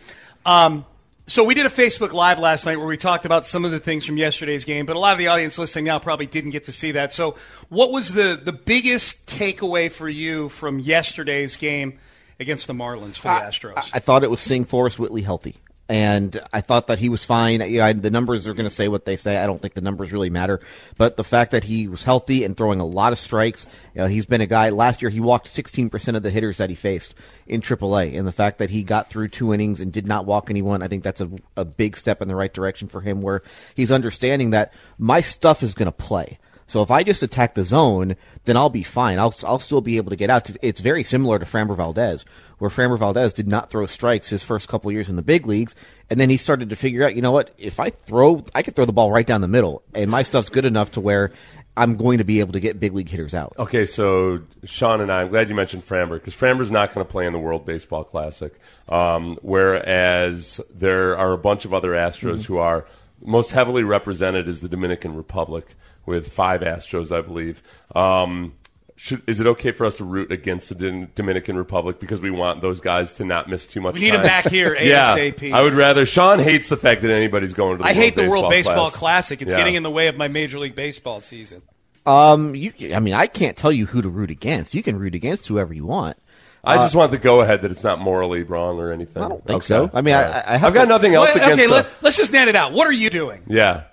Um, so we did a Facebook Live last night where we talked about some of the things from yesterday's game, but a lot of the audience listening now probably didn't get to see that. So what was the, the biggest takeaway for you from yesterday's game against the Marlins for the Astros? I thought it was seeing Forrest Whitley healthy. And I thought that he was fine. You know, I, the numbers are going to say what they say. I don't think the numbers really matter. But the fact that he was healthy and throwing a lot of strikes, you know, he's been a guy. Last year, he walked 16% of the hitters that he faced in AAA. And the fact that he got through two innings and did not walk anyone, I think that's a, a big step in the right direction for him where he's understanding that my stuff is going to play. So if I just attack the zone, then I'll be fine. I'll I'll still be able to get out. It's very similar to Framber Valdez, where Framber Valdez did not throw strikes his first couple years in the big leagues, and then he started to figure out, you know what? If I throw, I could throw the ball right down the middle, and my stuff's good enough to where I'm going to be able to get big league hitters out. Okay, so Sean and I, I'm glad you mentioned Framber because Framber's not going to play in the World Baseball Classic. Um, whereas there are a bunch of other Astros who are most heavily represented is the Dominican Republic with five Astros, I believe. Um, should, is it okay for us to root against the Dominican Republic because we want those guys to not miss too much? We need time? them back here *laughs* yeah, ASAP. I would rather. Sean hates the fact that anybody's going to. the I hate the World World Baseball Class. Classic. It's Yeah. getting in the way of my Major League Baseball season. Um, you, I mean, I can't tell you who to root against. You can root against whoever you want. I Uh, just want the go ahead that it's not morally wrong or anything. I don't think so. I mean, I- I have have got to- nothing else Well, against. okay, let, us just net it out. What are you doing? yeah.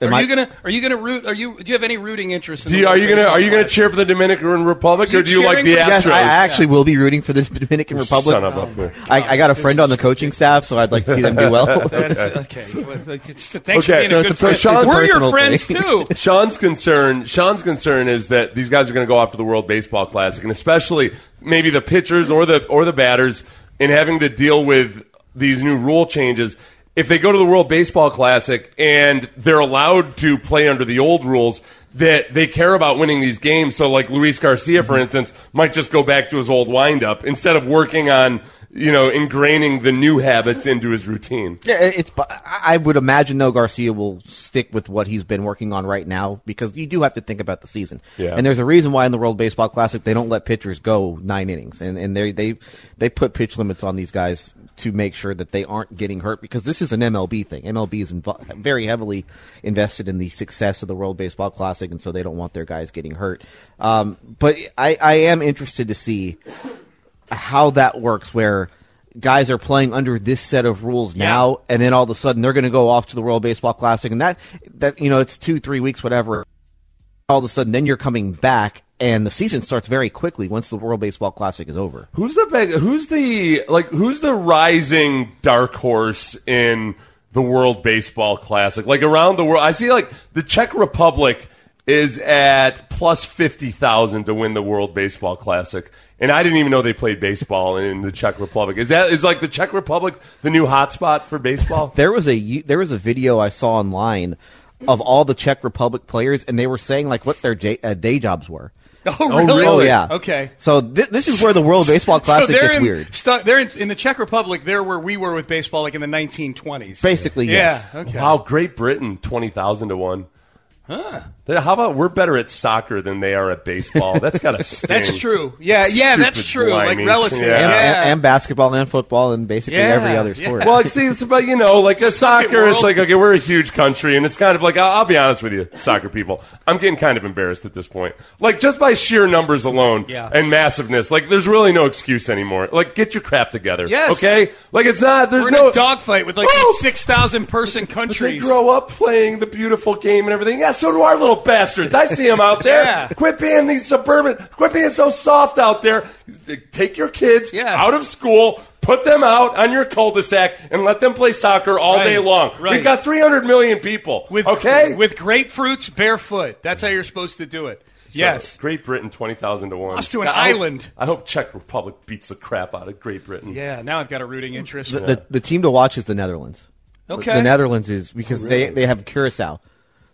Am are I- you gonna Are you gonna root? Are you? Do you have any rooting interest? In Do the you, are you gonna Are you gonna cheer for the Dominican Republic or do you like the for- Astros? Yes, I actually will be rooting for the *laughs* Dominican Republic. Son of a- I, I got a friend on the coaching staff, so I'd like to see them do well. *laughs* Okay. Thanks Okay, for being so a good a- so friend. Sean's We're your friends thing. too. *laughs* Sean's concern. Sean's concern is that these guys are going to go off to the World Baseball Classic, and especially maybe the pitchers or the or the batters, in having to deal with these new rule changes. If they go to the World Baseball Classic and they're allowed to play under the old rules, that they care about winning these games. So, like Luis Garcia, for mm-hmm. instance, might just go back to his old windup instead of working on you know ingraining the new habits into his routine. Yeah, it's. I would imagine though Garcia will stick with what he's been working on right now because you do have to think about the season. Yeah. And there's a reason why in the World Baseball Classic they don't let pitchers go nine innings, and and they they they put pitch limits on these guys to make sure that they aren't getting hurt because this is an MLB thing. MLB is invo- very heavily invested in the success of the World Baseball Classic, and so they don't want their guys getting hurt. Um, but I, I am interested to see how that works where guys are playing under this set of rules now and then all of a sudden they're going to go off to the World Baseball Classic and that that you know it's 2 3 weeks whatever all of a sudden then you're coming back and the season starts very quickly once the World Baseball Classic is over. Who's the big, who's the like who's the rising dark horse in the World Baseball Classic? Like around the world, I see like the Czech Republic is at plus fifty thousand to win the World Baseball Classic, and I didn't even know they played baseball in the Czech Republic. Is that is like the Czech Republic the new hotspot for baseball? *laughs* There was a there was a video I saw online of all the Czech Republic players and they were saying like what their j- uh, day jobs were. *laughs* Oh, really? Oh yeah. Okay. So thi- this is where the World *laughs* Baseball Classic so they're gets in, weird. stu- they're in, in the Czech Republic. They're where we were with baseball, like in the 1920s. Basically, Yeah. yes. Okay. Wow, Great Britain twenty thousand to one. Huh. How about we're better at soccer than they are at baseball? That's got to *laughs* sting. That's true. Yeah, yeah, that's Stupid true. Like relative. Yeah. And, Yeah. and, and basketball and football and basically Yeah, every other yeah. sport. Well, like, see, it's about you know, like a Suck it, soccer. It's like okay, we're a huge country, and it's kind of like I'll, I'll be honest with you, soccer people. I'm getting kind of embarrassed at this point. Like just by sheer numbers alone Yeah. and massiveness, like there's really no excuse anymore. Like get your crap together, Yes. okay? Like it's not. There's We're in no a dogfight with like Woo! these 6,000 person But they grow up playing the beautiful game and everything. Yeah, so do our little bastards. I see them out there. *laughs* Yeah. Quit being these suburban. Quit being so soft out there. Take your kids Yeah. out of school. Put them out on your cul-de-sac and let them play soccer all Right, day long. right. We've got 300 million people. with, okay. With grapefruits barefoot. That's how you're supposed to do it. So, yes. Great Britain, 20,000 to 1. Lost to an I hope- island. I hope Czech Republic beats the crap out of Great Britain. Yeah, now I've got a rooting interest. the, the, the team to watch is the Netherlands. The- Okay. The, Netherlands is because they, they have Curacao.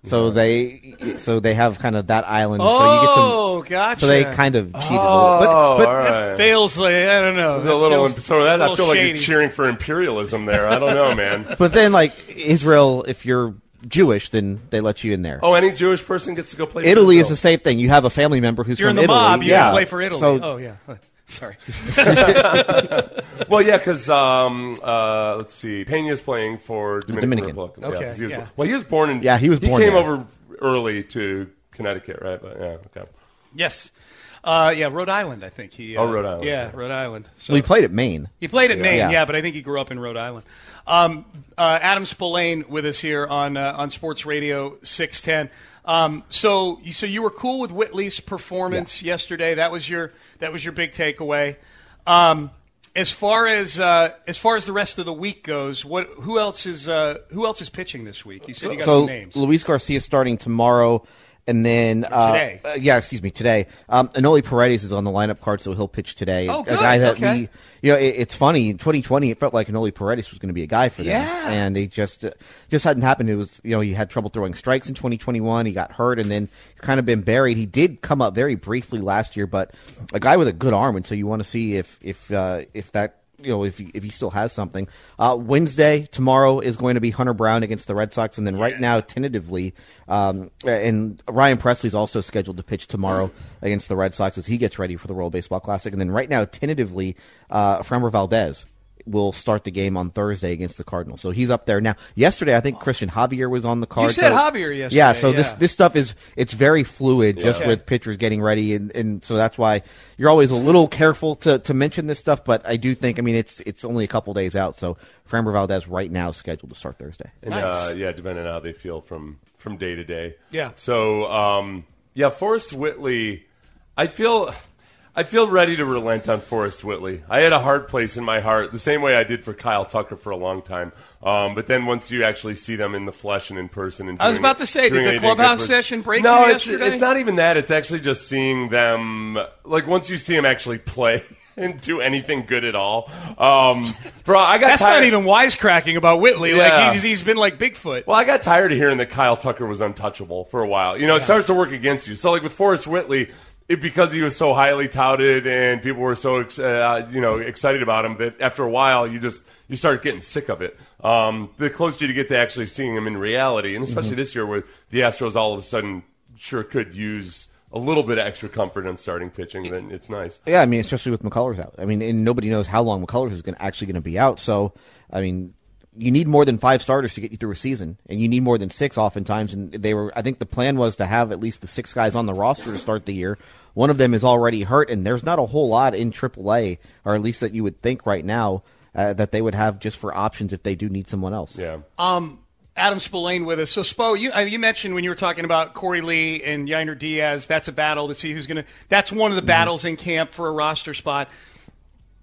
So they so they have kind of that island. so you get some Oh, gotcha. So they kind of cheated a little. Oh, But, but all right. Feels like, I don't know. There's a little, Feels so that, a I little feel like you're cheering for imperialism there. I don't know, man. *laughs* but then like Israel, if you're Jewish, then they let you in there. Oh, any Jewish person gets to go play. for Italy is Israel. the same thing. You have a family member who's You're in from the Italy. mob. You yeah. play for Italy. So oh, yeah. Sorry. *laughs* Well, yeah, because um, uh, let's see, Pena's playing for Dominican, Dominican. Republic. Yeah, he was, yeah. Well, he was born in. Yeah, he was born He came there. over early to Connecticut, right? But yeah, okay. yes. Uh, yeah, Rhode Island, I think. He, uh, Oh, Rhode Island, Yeah, okay. Rhode Island. So well, he played at Maine. He played at Maine, Yeah. yeah. but I think he grew up in Rhode Island. Um, uh, Adam Spolane with us here on uh, on Sports Radio 610. Um, so, you- so you were cool with Whitley's performance yesterday. That was your that was your big takeaway. Um, as far as uh, as far as the rest of the week goes, what who else is uh, who else is pitching this week? You said you got so some names. Luis Garcia starting tomorrow, and then uh, today. uh, yeah, excuse me, today. Um, Enoli Paredes is on the lineup card, so he'll pitch today. Oh, a good, guy that okay. we, you know, it, it's funny. In 2020, it felt like Enoli Paredes was going to be a guy for them, Yeah. and it just uh, just hadn't happened. It was you know he had trouble throwing strikes in 2021. He got hurt, and then he's kind of been buried. He did come up very briefly last year, but a guy with a good arm, and so you want to see if if uh, if that you know if he, if he still has something. Uh, Wednesday tomorrow is going to be Hunter Brown against the Red Sox, and then right now tentatively, um, and Ryan Pressly's also scheduled to pitch tomorrow *laughs* against the Red Sox as he gets ready for the World Baseball Classic, and then right now tentatively, uh, Framber Valdez will start the game on Thursday against the Cardinals. So he's up there now. Yesterday, I think Christian Javier was on the card. You said so- Javier yesterday, Yeah, so this yeah. this stuff is it's very fluid just Okay. with pitchers getting ready, and, and so that's why you're always a little careful to, to mention this stuff. But I do think, I mean, it's it's only a couple days out, so Framber Valdez right now is scheduled to start Thursday. And uh, yeah, depending on how they feel from from day to day. Yeah. So um, yeah, Forrest Whitley, I feel. I feel ready to relent on Forrest Whitley. I had a hard place in my heart, the same way I did for Kyle Tucker for a long time. Um, but then once you actually see them in the flesh and in person, and I was about to say, did the clubhouse session break No, it's, it's not even that. It's actually just seeing them. Like once you see them actually play *laughs* and do anything good at all. Um, bro, I got That's tired. not even wisecracking about Whitley. Yeah. Like he's, he's been like Bigfoot. Well, I got tired of hearing that Kyle Tucker was untouchable for a while. You know, it starts to work against you. So, like with Forrest Whitley, it, because he was so highly touted and people were so uh, you know excited about him, that after a while you just you start getting sick of it. Um, the closer you get to actually seeing him in reality, and especially Mhm. this year where the Astros all of a sudden sure could use a little bit of extra comfort on starting pitching, then it's nice. Yeah, I mean, especially with McCullers out. I mean, and nobody knows how long McCullers is going actually going to be out. So, I mean, you need more than five starters to get you through a season, and you need more than six oftentimes. And they were, I think, the plan was to have at least the six guys on the roster to start the year. One of them is already hurt, and there's not a whole lot in AAA, or at least that you would think right now uh, that they would have just for options if they do need someone else. Yeah. Um, Adam Spolane with us. So, Spo, you uh, you mentioned when you were talking about Korey Lee and Yainer Diaz, that's a battle to see who's going to. That's one of the battles in camp for a roster spot.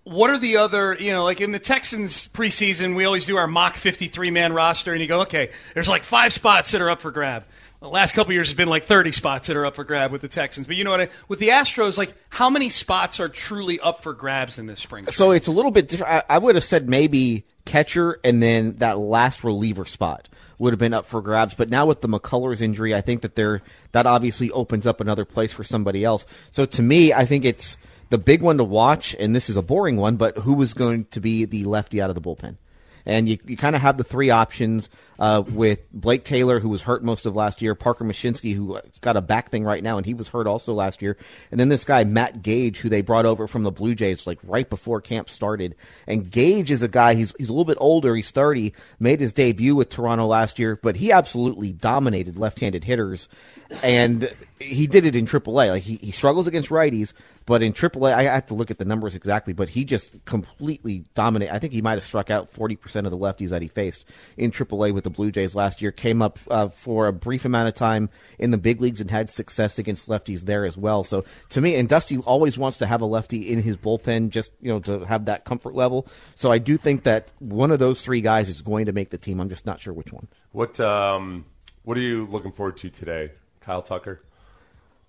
What are the other, you know, like in the Texans preseason, we always do our mock 53 man roster, and you go, okay, there's like five spots that are up for grab. The last couple years has been like 30 spots that are up for grab with the Texans. But you know what? I, with the Astros, like, how many spots are truly up for grabs in this spring? So it's a little bit different. I, I would have said maybe catcher and then that last reliever spot would have been up for grabs. But now with the McCullers injury, I think that there that obviously opens up another place for somebody else. So to me, I think it's the big one to watch, and this is a boring one, but who was going to be the lefty out of the bullpen? And you, you kind of have the three options uh, with Blake Taylor, who was hurt most of last year, Parker Mushinski, who's got a back thing right now, and he was hurt also last year, and then this guy Matt Gage, who they brought over from the Blue Jays like right before camp started. And Gage is a guy he's he's a little bit older, he's thirty, made his debut with Toronto last year, but he absolutely dominated left-handed hitters, and he did it in AAA. Like he, he struggles against righties, but in AAA, I have to look at the numbers exactly, but he just completely dominated. I think he might have struck out 40% of the lefties that he faced in AAA with the Blue Jays last year. Came up uh, for a brief amount of time in the big leagues and had success against lefties there as well. So to me, and Dusty always wants to have a lefty in his bullpen just, you know, to have that comfort level. So I do think that one of those three guys is going to make the team. I'm just not sure which one. What um, what are you looking forward to today, Kyle Tucker?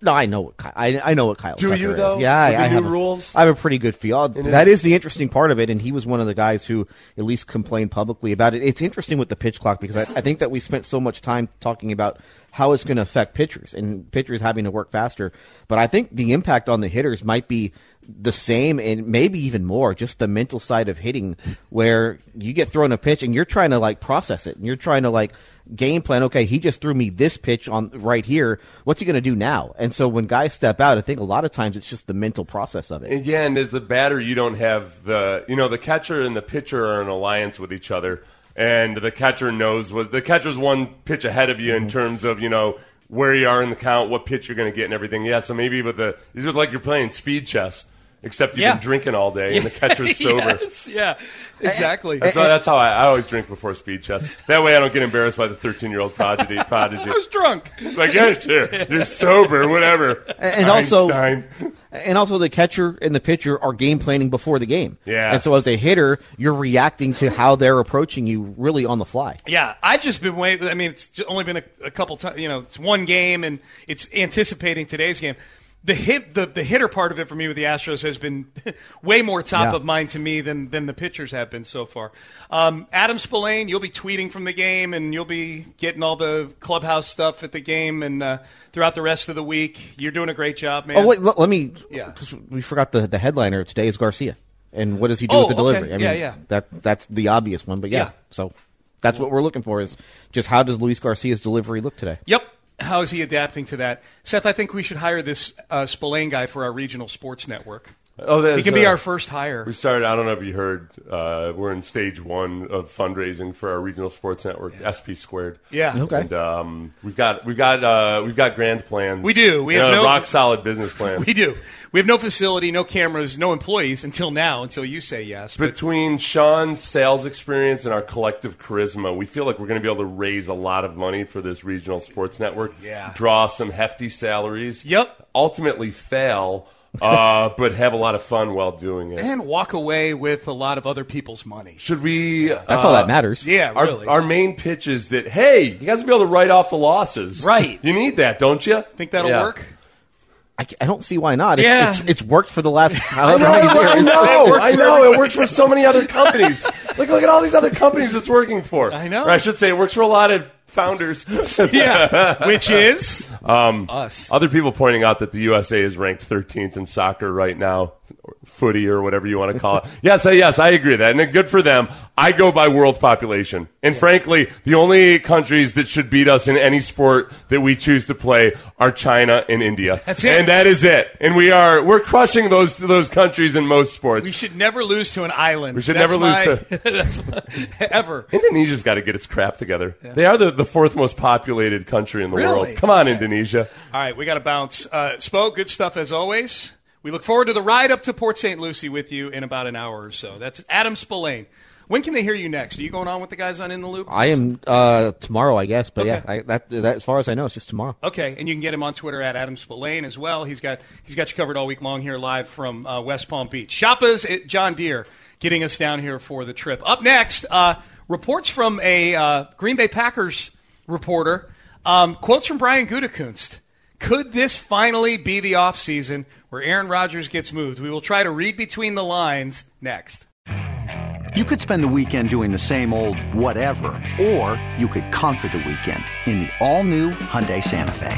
No, I know what Ky- I I know what Kyle. Do Tucker you, is. though? Yeah, I, the I have a- rules? I have a pretty good feel. That is- is the interesting part of it, and he was one of the guys who at least complained publicly about it. It's interesting with the pitch clock because I, I think that we spent so much time talking about how it's going to affect pitchers and pitchers having to work faster. But I think the impact on the hitters might be the same and maybe even more just the mental side of hitting where you get thrown a pitch and you're trying to like process it and you're trying to like game plan okay he just threw me this pitch on right here. What's he going to do now? And so when guys step out i think a lot of times it's just the mental process of it. And yeah, and as the batter, you don't have the you know the catcher and the pitcher are in alliance with each other, and the catcher knows what the catcher's one pitch ahead of you in mm-hmm. terms of you know where you are in the count, what pitch you're going to get, and everything. Yeah, so maybe with the it's just like you're playing speed chess, except you've Yeah. been drinking all day and the *laughs* catcher's sober. Yes, yeah, exactly. That's, that's how I, I always drink before speed chess. That way, I don't get embarrassed by the 13 year old prodigy. *laughs* prodigy. I was drunk. Like, yeah, sure, you're sober, whatever. and also Einstein. and also the catcher and the pitcher are game planning before the game Yeah. and so as a hitter you're reacting to how they're approaching you really on the fly Yeah, I've just been waiting. I mean, it's only been a, a couple times. You know, it's one game, and it's anticipating today's game. The hit, the, the hitter part of it for me with the Astros has been *laughs* way more top Yeah. of mind to me than than the pitchers have been so far. Um, Adam Spolane, you'll be tweeting from the game, and you'll be getting all the clubhouse stuff at the game, and uh, throughout the rest of the week. You're doing a great job, man. oh wait let, let me Yeah. because we forgot the, the headliner today is garcia And what does he do Oh, with the okay. delivery? I mean, Yeah, yeah. That that's the obvious one, but yeah. Yeah. So that's what we're looking for is just how does Luis Garcia's delivery look today? Yep. How is he adapting to that? Seth, I think we should hire this uh, Spolane guy for our regional sports network. Oh, that's, he can be uh, our first hire. We started. I don't know if you heard. Uh, we're in stage one of fundraising for our regional sports network, SP Squared. Yeah. Okay. And um, we've got we've got uh, we've got grand plans. We do. We have know, no- rock solid business plan. *laughs* We do. We have no facility, no cameras, no employees until now, until you say yes. But Between Sean's sales experience and our collective charisma, we feel like we're going to be able to raise a lot of money for this regional sports network. Yeah. Draw some hefty salaries. Yep. Ultimately fail, uh, but have a lot of fun while doing it. and walk away with a lot of other people's money. Should we? That's all that matters. Yeah, Our, really. our main pitch is that hey, you guys will be able to write off the losses. Right. *laughs* You need that, don't you? Think that'll Yeah. work? I, I don't see why not. It's, Yeah. it's, it's worked for the last *laughs* I however know, many I know, It works I for know. It works for so many other companies. *laughs* look, look at all these other companies it's working for. I know. Or I should say, it works for a lot of founders. *laughs* Yeah. Which is *laughs* Um, us. Other people pointing out that the USA is ranked 13th in soccer right now, or footy or whatever you want to call it. *laughs* yes, I, yes, I agree with that, and good for them. I go by world population, and frankly, the only countries that should beat us in any sport that we choose to play are China and India. That's it. and that is it. And we are we're crushing those those countries in most sports. We should never lose to an island. We should That's never lose my- to- that's my- ever. Indonesia's got to get its crap together. They are the, the fourth most populated country in the Really? world. Come on, Indonesia. All right, we got to bounce. Uh, Spo, good stuff as always. We look forward to the ride up to Port St. Lucie with you in about an hour or so. That's Adam Spolane. When can they hear you next? Are you going on with the guys on In the Loop? I am uh, tomorrow, I guess, but Okay. yeah, I, that, that as far as I know, it's just tomorrow. Okay, and you can get him on Twitter at Adam Spolane as well. He's got he's got you covered all week long here live from uh, West Palm Beach. Shoppa's at John Deere getting us down here for the trip. Up next, uh, reports from a uh, Green Bay Packers reporter. Um, quotes from Brian Gutekunst. Could this finally be the offseason where Aaron Rodgers gets moved? We will try to read between the lines next. You could spend the weekend doing the same old whatever, or you could conquer the weekend in the all-new Hyundai Santa Fe.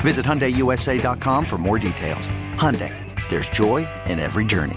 Visit HyundaiUSA.com for more details. Hyundai, there's joy in every journey.